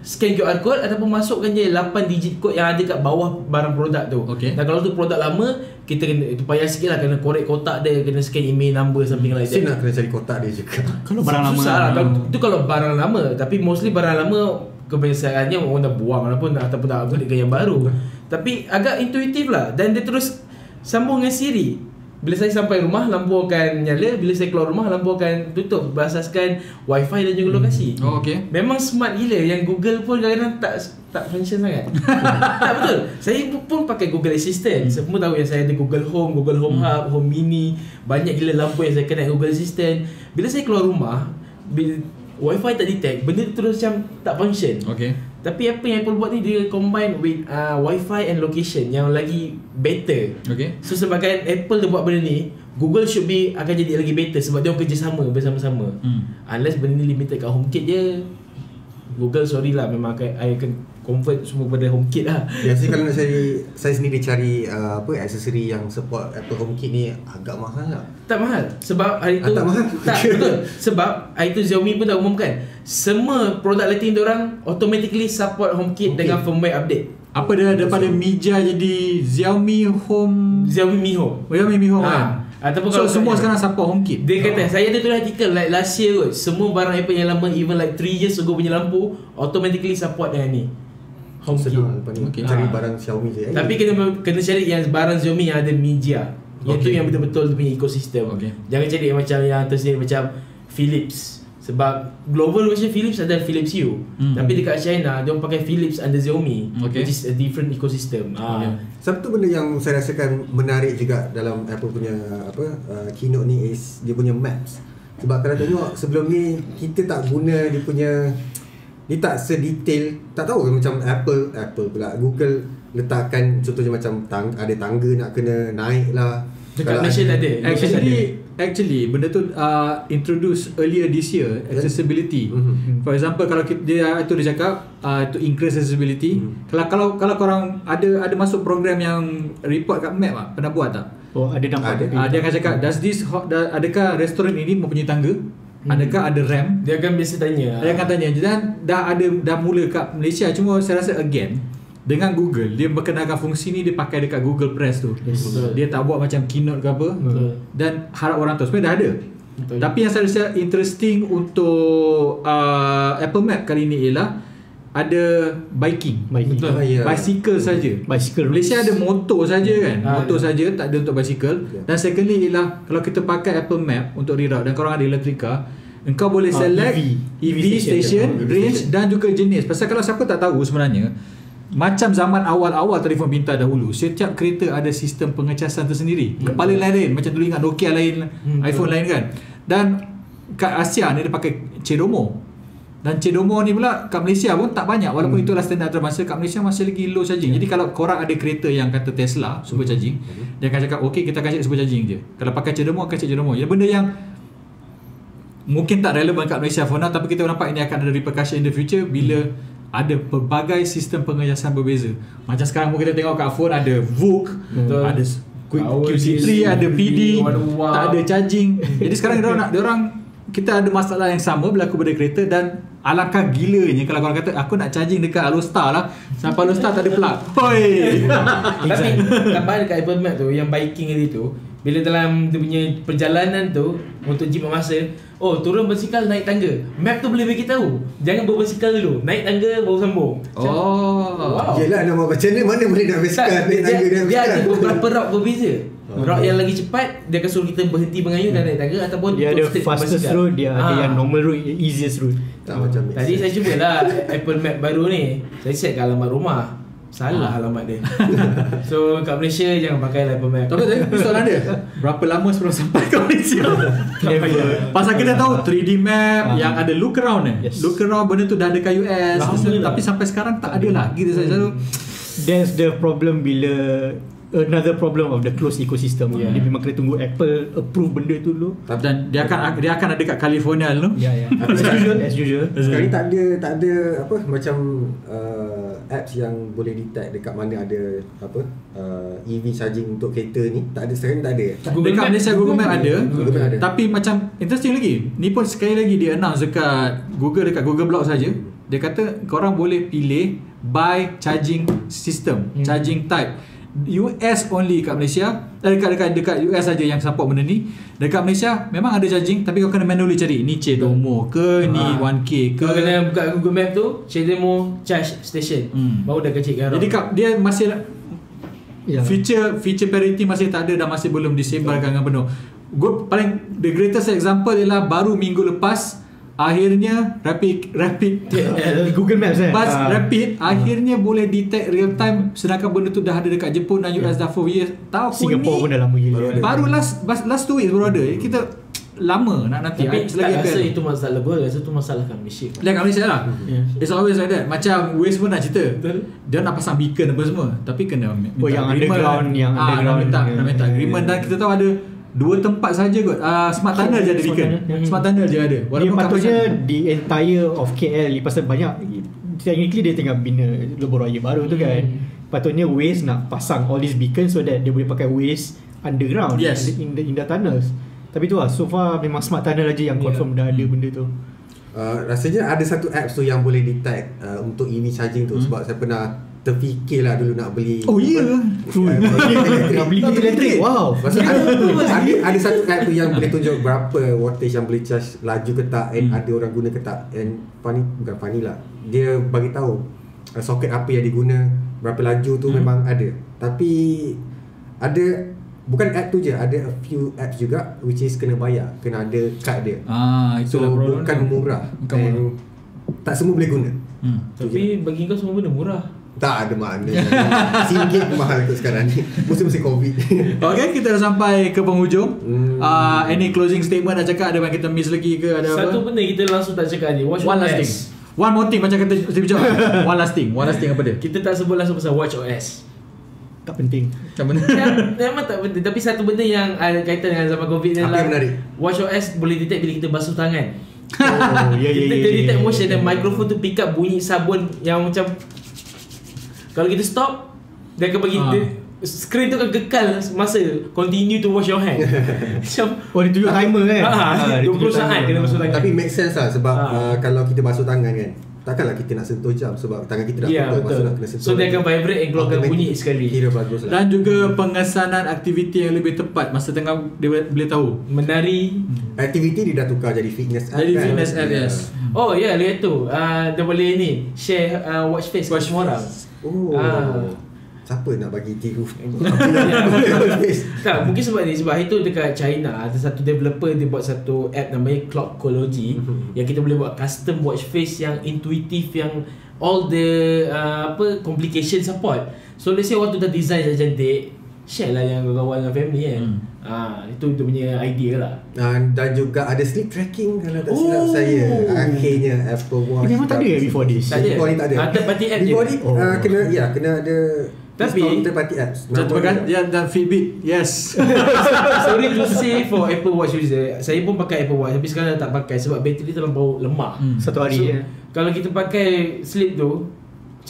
Scan QR code Ataupun masukkan je 8 digit code yang ada kat bawah barang produk tu. Okay. Dan kalau tu produk lama Kita kena Itu payah sikit lah Kena korek kotak dia Kena scan email number Something like that. Nak kena cari kotak dia juga. Kalau barang lama Susah lah Itu kalau barang lama Tapi mostly barang lama Kebiasaannya orang dah buang Ataupun ataupun dah upgrade ke yang baru. Tapi agak intuitif lah. Dan dia terus Sambung dengan Siri. Bila saya sampai rumah Lampu akan nyala. Bila saya keluar rumah Lampu akan tutup. Berasaskan Wi-Fi dan juga lokasi. Oh okay Memang smart gila. Yang Google pun kadang-kadang tak tak function sangat. Tak betul. Saya pun pakai Google Assistant. Semua tahu yang saya ada Google Home Google Home Hub Home Mini. Banyak gila lampu yang saya connect Google Assistant. Bila saya keluar rumah bila Wi-Fi tak detect Benda terus macam tak function. Okay Tapi apa yang Apple buat ni Dia combine with uh, Wi-Fi and location Yang lagi better Okay So sebabkan Apple dia buat benda ni Google should be akan jadi lagi better sebab dia orang kerjasama bersama-sama. Hmm. Unless benda ni limited kat HomeKit je Google sorry lah memang akan, I akan convert semua kepada HomeKit lah. Biasanya kalau nak cari Saya sendiri cari uh, Apa Aksesori yang support Apple HomeKit ni Agak mahal lah Tak mahal sebab hari tu Ah, tak mahal? Tak betul. Sebab hari tu Xiaomi pun dah umumkan semua produk lighting dia orang automatically support HomeKit Okay. dengan firmware update. Apa dia daripada Mija jadi Xiaomi Home Xiaomi Mi Home. Oh Xiaomi Mi Home Ah. kan Ataupun So kalau semua sekarang support HomeKit Dia kata saya ada tulis artikel like last year kot Semua barang Apple yang lama even like 3 years ago punya lampu automatically support dengan ni. HomeKit. Senang ni Okay. Cari Ah. barang Xiaomi je eh. Tapi kena kena cari yang barang Xiaomi yang ada media. Yang tu Okay. yang betul-betul punya ekosistem. Okay. Jangan cari yang macam yang tersendiri macam Philips. Sebab global version Philips adalah Philips Hue. Hmm. Tapi dekat China dia orang pakai Philips under Xiaomi Okay. which is a different ecosystem. Okay. Ah. Satu benda yang saya rasakan menarik juga dalam Apple punya apa uh, keynote ni is dia punya maps. Sebab kalau tengok sebelum ni kita tak guna dia punya dia tak sedetail tak tahu macam Apple Apple pula Google letakkan contohnya macam tang, ada tangga nak kena naik lah. Dekat Kalau Malaysia tak ada. Actually actually benda tu uh, introduce earlier this year accessibility. Mhm. For example kalau kita, dia itu dia cakap uh, to increase accessibility. Mhm. Kalau kalau kalau korang ada ada masuk program yang report kat map ah, pernah buat tak? Oh ada nampak Ada. Ah dia akan cakap does this ho- da- adakah restoran ini mempunyai tangga? Adakah ada ramp? Dia akan biasa tanya. Dia akan tanya dan dah ada dah mula kat Malaysia cuma saya rasa again dengan Google dia berkenalkan fungsi ni dia pakai dekat Google Press tu. Yes. Betul. Dia tak buat macam keynote ke apa Betul. dan harap orang tahu sebenarnya dah ada. Betul. Tapi yang saya rasa interesting untuk uh, Apple Map kali ni ialah ada biking. Biking. Betul. Ah, ya. Bicycle saja. Bicycle Malaysia ada motor saja kan. Ah, motor ya. saja tak ada untuk bicycle. Ya. Dan secondly ialah kalau kita pakai Apple Map untuk reroute dan korang ada electric car, engkau boleh Ah, select EV. EV, EV station, station. EV range station. dan juga jenis. Pasal kalau siapa tak tahu sebenarnya macam zaman awal-awal telefon pintar dahulu Setiap kereta ada sistem pengecasan tersendiri. Kepala lain-lain Macam dulu ingat Nokia lain Hmm, iPhone lain kan. Dan Kat Asia ni dia pakai Cedomo Dan Cedomo ni pula Kat Malaysia pun tak banyak Walaupun itulah standard antarabangsa Kat Malaysia masih lagi low charging. Jadi kalau korang ada kereta yang kata Tesla Super charging Dia akan cakap Okay kita akan check super charging je. Kalau pakai Cedomo akan check Cedomo Jadi benda yang Mungkin tak relevan kat Malaysia for now Tapi kita nampak ini akan ada repercussion in the future Bila ada pelbagai sistem pengecasan berbeza Macam sekarang pun kita tengok kat phone Ada VOOC Betul. Ada Quick Power QC3 DC, Ada PD. Tak ada charging Jadi sekarang dia nak dia orang kita ada masalah yang sama berlaku pada kereta dan alangkah gilanya kalau korang kata aku nak charging dekat Alostar lah sampai Alostar tak ada plug. Hoi. Tapi gambar dekat Apple Map tu Yang biking tadi tu Bila dalam dia punya perjalanan tu Untuk jimat masa Oh turun bersikal naik tangga Map tu boleh bagi tahu Jangan berbasikal dulu Naik tangga baru sambung Macam- Oh. Wow. Yelah nama macam ni mana boleh nak basikal tak, naik dia, tangga dia, naik dia ada basikal. beberapa route berbeza Oh. Route yang lagi cepat Dia akan suruh kita berhenti mengayuh dan naik tangga Ataupun Dia ada fastest berbasikal. route, dia ada Ah. yang normal route, easiest route. Tak macam make Tadi saya cubalah Apple Map baru ni Saya set kat alamat rumah Salah alamat dia So kat Malaysia Jangan pakai lah Apple Map Tapi tadi soalan dia Berapa lama sebelum sampai ke Malaysia Never. Pasal kita tahu 3D map Ah. Yang ada look around eh Yes. Look around benda tu dah ada kat US Lama Tapi lah. sampai sekarang tak ada lagi Dia selalu That's the problem bila another problem of the closed ecosystem. Yeah. Dia memang kena tunggu Apple approve benda tu dulu. Dan dia akan dia akan ada kat California dulu Ya ya. As usual, as usual. Sekarang ni tak ada tak ada apa macam uh, apps yang boleh detect dekat mana ada apa uh, EV charging untuk kereta ni tak ada sekarang tak ada. Google dekat Map- Malaysia Google Map ada. Google Map ada. Tapi macam interesting lagi. Ni pun sekali lagi dia announce dekat Google dekat Google Blog saja. Dia kata korang boleh pilih by charging system, Hmm. charging type. US only kat Malaysia eh, dekat dekat dekat US saja yang support benda ni dekat Malaysia memang ada charging tapi kau kena manually cari ni Cedomo ke ni Ah. 1K ke Kau kena buka Google Map tu Shedemo Charge Station Hmm. Baru dah kecil kan jadi kat, dia masih Ya. feature feature parity masih tak ada dan masih belum disebarkan dengan penuh. Gue paling the greatest example ialah baru minggu lepas akhirnya rapid rapid Eh, Google Maps eh. bus Ah. rapid akhirnya boleh detect real time sedangkan benda tu dah ada dekat Jepun dan US dah for years. Tahun Singapore ni pun dah lama gila. Baru last last, last two weeks baru ada. Kita lama nak nanti Tapi tak rasa ada. itu masalah ber Rasa itu masalah kat Malaysia Lihat kat Malaysia lah Yeah. It's always like that Macam Waze pun nak cerita Betul. Dia nak pasang beacon apa semua Tapi kena minta Oh, yang agreement. underground, yang ah, underground. Nak minta, nak minta Yeah. agreement Dan kita tahu ada Dua tempat saja kot uh, Smart Tunnel je ada Smart beacon Tunnel. Smart Tunnel je ada Dia kat patutnya di entire of KL ni pasal banyak technically dia tengah bina lebuh raya baru tu kan. Hmm. Patutnya Waze nak pasang all these beacons so that dia boleh pakai Waze underground Yes. in the, in the tunnels. Tapi tu lah so far memang smart tunnel aja yang Yeah. confirm dah ada benda tu. Uh, rasanya ada satu apps tu yang boleh detect uh, untuk EV charging tu Hmm. sebab saya pernah terfikirlah dulu nak beli Oh, ya? True. Nak beli elektrik. Wow. Pasal ada, ada, ada satu app tu yang boleh tunjuk berapa wattage yang boleh charge laju ke tak and Hmm. ada orang guna ke tak and funny bukan funny lah dia bagi tahu uh, soket apa yang diguna, berapa laju tu memang ada. Tapi ada bukan app tu je, ada a few apps juga which is kena bayar, kena ada kad dia. Ah, So itulah problem. bukan murah. Bukan And murah. Tak semua boleh guna. Hmm. Tapi bagi kau semua benda murah. Tak ada makna. Singgit mahal kot sekarang ni. Mesti-mesti COVID. Okay, kita dah sampai ke penghujung. Hmm. Uh, any closing statement nak cakap ada yang kita miss lagi ke ada Satu apa? benda kita langsung tak cakap ni. Watch One last thing. One more thing macam kata Steve Jobs. One last thing. One last thing apa dia? Kita tak sebut langsung pasal Watch OS. Tak penting. Macam mana? yang, memang tak penting Tapi satu benda yang ada kaitan dengan zaman COVID ni adalah yang menarik? Watch OS boleh detect bila kita basuh tangan Oh, ya, ya, Kita ya, dia ya, detect ya, motion ya. dan microphone tu pick up bunyi sabun yang macam Kalau kita stop Dia akan bagi Ah. dia, Screen tu akan kekal masa Continue to wash your hand. Macam Oh, dia tunjuk timer kan? Ah, dia 20 tunjuk saat kena basuh tangan. Tapi make sense lah sebab Ha. uh, kalau kita basuh tangan kan Takkanlah kita nak sentuh jam sebab tangan kita dah Ya kotor, betul. nak kena sentuh So dia akan vibrate and keluarkan bunyi sekali. Kira bagus lah Dan juga pengesanan aktiviti yang lebih tepat masa tengah dia boleh tahu. Menari. Aktiviti dia dah tukar jadi fitness app Jadi kan? fitness app, Ya. yes. Oh ya yeah, lihat tu. Uh, Dia boleh ni Share uh, watch face Watch semua orang Oh Ah. Siapa nak bagi tiru tak, mungkin sebab ni Sebab itu dekat China Ada satu developer Dia buat satu app Namanya Clockology Mhm. Yang kita boleh buat Custom watch face Yang intuitive Yang All the uh, Apa Complication support So let's say Waktu dah design dah cantik Share lah yang kawan dengan family kan Hmm. ah, Itu dia punya idea lah Dan, dan juga ada sleep tracking kalau tak silap Oh. saya. Akhirnya Apple Watch. Eh, memang tak ada eh before this? Tak ada. Before ni tak ada. Ah, third party app je. Before ni Oh. ah, kena ya kena ada Tapi- third party apps. Dia. ya, dan Fitbit. Yes. Sorry to say for Apple Watch user Saya pun pakai Apple Watch Tapi sekarang dah tak pakai Sebab bateri terlampau lemah Hmm. Satu hari so, je. Kalau kita pakai sleep tu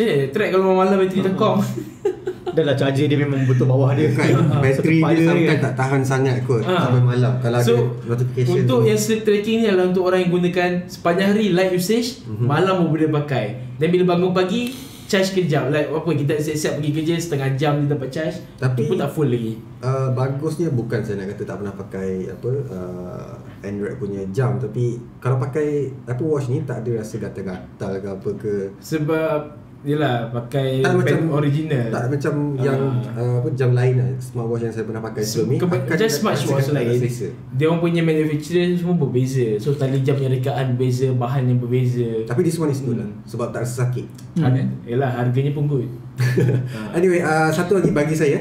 Mana? Track kalau malam bateri tekong. Dah lah charger dia memang betul bawah dia. Kan bateri dia sometimes tak tahan sangat kot Ah. sampai malam. Kalau So ada notification untuk tu. yang sleep tracking ni adalah untuk orang yang gunakan sepanjang hari light usage Mhm. Malam pun boleh pakai. Dan bila bangun pagi Charge kejap. Like apa kita siap-siap pergi kerja Setengah jam dia dapat charge Tapi- Tu pun tak full lagi. Uh, bagusnya bukan saya nak kata tak pernah pakai apa uh, Android punya jam. Tapi kalau pakai Apple Watch ni tak ada rasa gatal-gatal ke apa ke. Sebab Yelah pakai tak band macam original. tak macam Ah. yang uh, apa jam lain lah smartwatch yang saya pernah pakai sebelum ni Keba- akan Macam smartwatch lain. Dia orang punya manufacturer semua berbeza. So tali jam punya rekaan berbeza Bahan yang berbeza. Tapi this one is good lah Hmm. sebab tak rasa sakit. Hmm. Yelah harganya pun good. Anyway, uh, satu lagi bagi saya.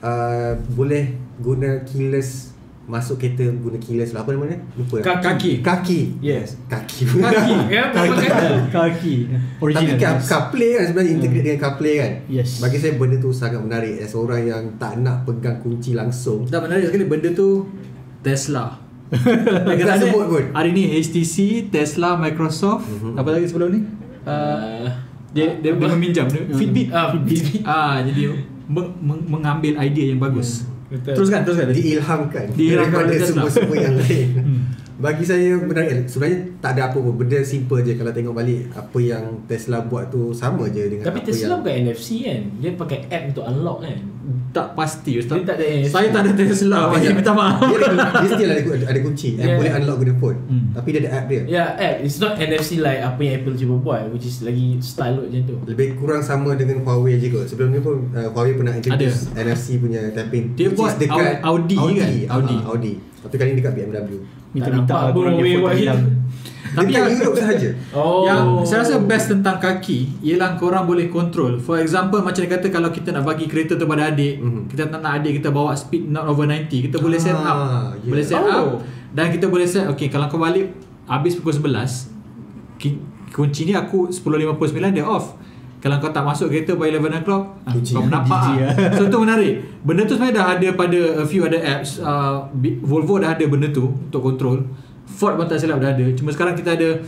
Uh, Boleh guna keyless Masuk kereta guna keyless lah Apa namanya? Lupa lah. Kaki. Kaki Yes. Kaki Kaki. Ya, pakai Kaki. Tapi Original. car, CarPlay kan sebenarnya integrate dengan CarPlay kan Yes. Bagi saya benda tu sangat menarik As orang yang tak nak pegang kunci langsung Tak menarik sekali benda tu Tesla. Tak sebut pun. Hari ni HTC, Tesla, Microsoft, Mhm. apa lagi sebelum ni? Uh, dia dia, dia meminjam dia, Fitbit. Ah, Fitbit. Ah, jadi meng, meng, mengambil idea yang bagus. Betul. Teruskan, teruskan. Diilhamkan Diilhamkan Daripada semua-semua yang lain Hmm. Bagi saya menarik Sebenarnya tak ada apa pun Benda simple je Kalau tengok balik Apa yang Tesla buat tu Sama je dengan Tapi apa Tesla yang bukan NFC kan Dia pakai app untuk unlock kan Tak pasti Ustaz. Dia tak ada NFC. Saya tak ada Tesla. Saya minta maaf. dia, ada, dia still ada, ada kunci yeah. Yeah. And boleh unlock guna phone Hmm. Tapi dia ada app dia Ya app It's not NFC like Apa yang Apple cuba buat Which is lagi style look macam tu Lebih kurang sama dengan Huawei je kot Sebelum ni pun uh, Huawei pernah introduce NFC punya tapping Dia buat dekat Audi kan? Audi, Audi. Ah, Audi. Tapi kali ni dekat BMW Minta-minta Tak nampak korang pun dia hilang. Tapi yang- Europe sahaja Oh Yang saya rasa best tentang kaki Ialah korang boleh control For example Macam dia kata Kalau kita nak bagi kereta tu pada adik Mhm. Kita tak nak adik kita bawa speed not over 90 Kita boleh set up Ah, yeah. Boleh set Oh. up Dan kita boleh set Okay kalau kau balik Habis pukul 11 ki- Kunci ni aku 10.59 dia off kalau kau tak masuk kereta by 11 o'clock ah, Kunci. Kau menampak GG ah. So tu menarik Benda tu sebenarnya dah ada pada A few other apps uh, Volvo dah ada benda tu Untuk control Ford pun tak silap dah ada Cuma sekarang kita ada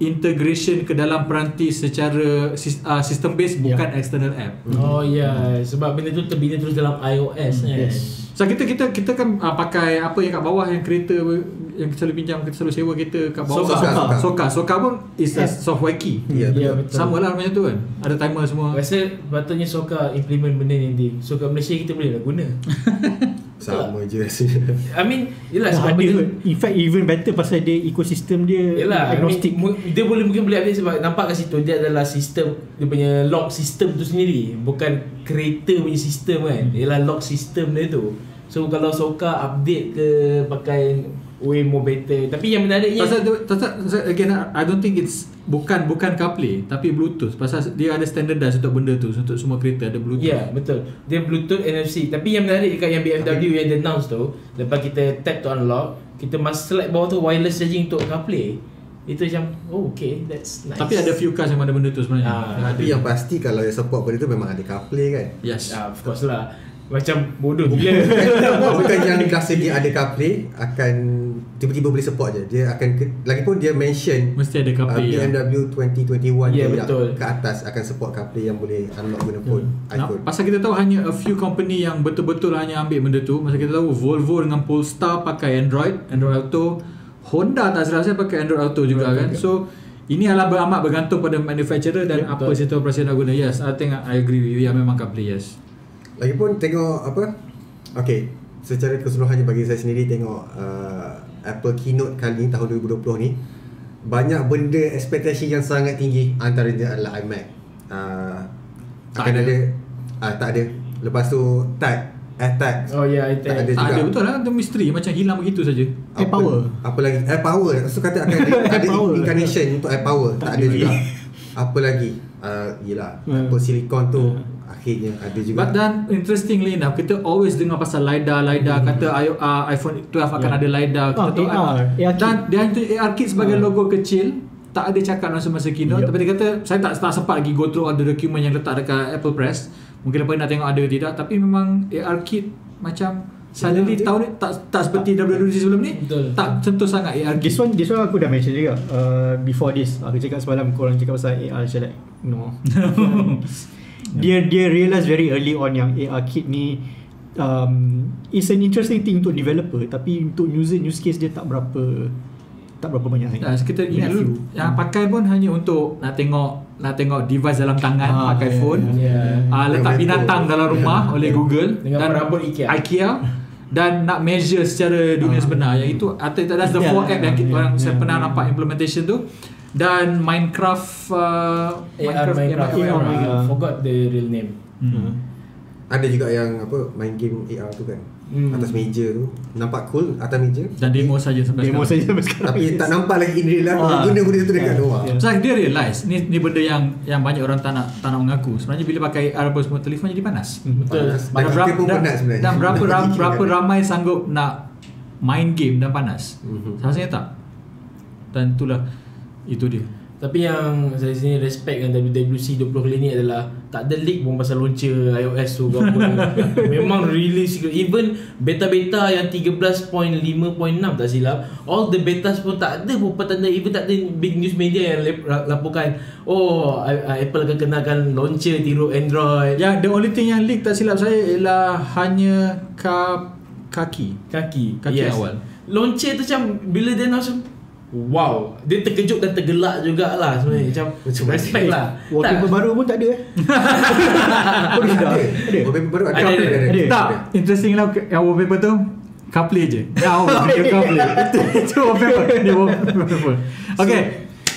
Integration ke dalam peranti Secara uh, System based Ya. Bukan external app Oh ya Sebab benda tu terbina terus dalam iOS kan Yes. So kita kita kita kan uh, pakai apa yang kat bawah yang kereta yang kita selalu pinjam kita selalu sewa kereta kat bawah Soka. soka, soka, soka pun is a App. software key. Ya, Ya, betul. betul. Sama lah macam tu kan. Ada timer semua. Rasa patutnya Soka implement benda ni nanti Soka Malaysia kita boleh lah guna Sama je rasanya. I mean, yelah Dah sebab kot. In fact even better pasal dia ekosistem dia Yelah, I mean, agnostic. dia boleh mungkin boleh update sebab nampak kat situ dia adalah sistem dia punya lock system tu sendiri, bukan creator punya sistem kan. Ialah lock system dia tu. So kalau Soka update ke pakai way more better. Tapi yang menariknya Pasal, tu- pasal, pasal again I don't think it's bukan bukan CarPlay tapi Bluetooth. Pasal dia ada standardized untuk benda tu untuk semua kereta ada Bluetooth. Ya yeah, betul Dia Bluetooth NFC Tapi yang menarik dekat yang BMW yang dia announce tu Lepas kita tap to unlock Kita must select bawah tu wireless charging untuk CarPlay Itu macam Oh okay that's nice Tapi ada few cars yang ada benda tu sebenarnya. Ah, Yang ada. Tapi yang pasti kalau yang support benda tu memang ada CarPlay kan. yes. ah, Of course lah Macam bodoh gila Bukan yang dah segi ada CarPlay akan tiba-tiba boleh support je. Dia akan ke, lagipun dia mention Mesti ada CarPlay, ya. BMW 2021 Ya, dia betul. ke atas akan support CarPlay yang boleh unlock guna phone Nah, iPhone. pasal kita tahu hanya a few company yang betul-betul hanya ambil benda tu. Pasal kita tahu Volvo dengan Polestar pakai Android, Android Auto. Honda tak salah saya pakai Android Auto juga kan. So ini adalah beramat bergantung pada manufacturer dan Ya, apa betul. situ operasi nak guna. Yes, I think I agree with you. Ya memang CarPlay yes. Lagipun tengok apa? Okay, secara keseluruhannya bagi saya sendiri tengok uh, Apple keynote kali ni tahun 2020 ni banyak benda ekspektasi yang sangat tinggi antaranya adalah iMac. Uh, Tak akan ada. ada, ah tak ada. Lepas tu tag AirTag Oh ya yeah, tak ada Tak juga. ada betul lah. Itu misteri macam hilang begitu saja. Air power. Apa lagi? Air power. So kata akan ada, Air ada power. incarnation untuk air power. Tak, Tak ada juga. Apa lagi? Uh, yelah. Hmm. Apple Silicon tu akhirnya ada juga. But then interestingly enough kita always dengar pasal LiDAR LiDAR Hmm. kata I- uh, iPhone 12 akan Yeah. ada LiDAR kita Ah, tahu AR, AR kit. dan dia itu AR kit sebagai Ah. logo kecil tak ada cakap langsung masa keynote Yup. tapi dia kata saya tak, tak sempat lagi go through all the document yang letak dekat Apple Press mungkin lepas nak tengok ada ke tidak tapi memang AR kit macam suddenly Betul. tahun ni tak tak seperti WWDC sebelum ni Betul. tak sentuh sangat AR kit This one, this one aku dah mention juga uh, Before this Aku cakap semalam Korang cakap pasal AR Saya like No Dia dia realise very early on Yang AR kit ni um, It's an interesting thing Untuk developer Tapi untuk user Use case dia tak berapa Tak berapa banyak Dan kita ingat dulu yang pakai pun hanya untuk nak tengok nak tengok device dalam tangan Ah, pakai ya, phone. ya, ya. Ah, letak binatang dalam rumah oleh Google Dengan perabot IKEA. IKEA dan nak measure secara dunia Ah. sebenar yang itu atau that's the Ya, four app yang kita ya, orang ya, saya pernah ya. nampak implementation tu dan Minecraft uh, AR Minecraft AR, AR, Minecraft. Forgot the real name Hmm. Ada juga yang apa main game AR tu kan. Hmm. Atas meja tu. Nampak cool atas meja. dan demo saja sampai Demo sekarang. saja sampai sekarang Tapi tak nampak lagi in real life Ah. guna benda tu dekat luar. ya. So dia realise ni ni benda yang yang banyak orang tak nak tak nak mengaku. Sebenarnya bila pakai AR apa semua telefon jadi panas. Betul Panas. Dan Dan, berapa, dan, sebenarnya. dan berapa ram, berapa ramai sanggup nak main game dan panas? Mhm. Rasanya tak. Dan itulah itu dia. Tapi yang saya sini respect dengan WWDC 20 kali ni adalah tak ada leak pun pasal launcher iOS tu ke apa. Memang really. Even beta-beta yang 13.5.6 tak silap, all the betas pun tak ada pun petanda even tak ada big news media yang laporkan oh Apple akan kenalkan launcher tiru Android. Yang the only thing yang leak tak silap saya ialah hanya ka, kaki. Kaki Kaki awal. Launcher tu macam Bila dia announce macam Wow Dia terkejut dan tergelak jugalah sebenarnya Macam, Macam Respect lah Wallpaper baru pun tak ada eh Oh Ada. Ada Wallpaper baru ada. Ada, ada, ada. Tak, interesting lah yang wallpaper tu CarPlay je. Ya, oh, dia CarPlay. Itu, itu wallpaper. Dia wallpaper. Okay,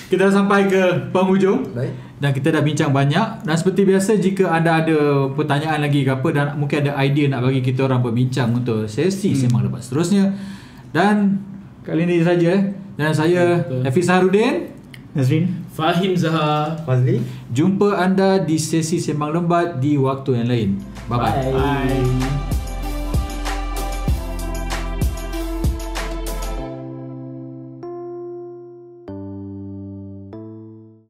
kita dah sampai ke penghujung. Baik. Dan kita dah bincang banyak Dan seperti biasa Jika anda ada pertanyaan lagi ke apa Dan mungkin ada idea nak bagi kita orang berbincang Untuk sesi hmm. Sembang Lepas seterusnya Dan Kali ini saja eh. Dan saya Betul. Hafiz Saharudin Nazrin Fahim Zahar Fazli. Jumpa anda di sesi Sembang Lembat Di waktu yang lain Bye-bye Bye.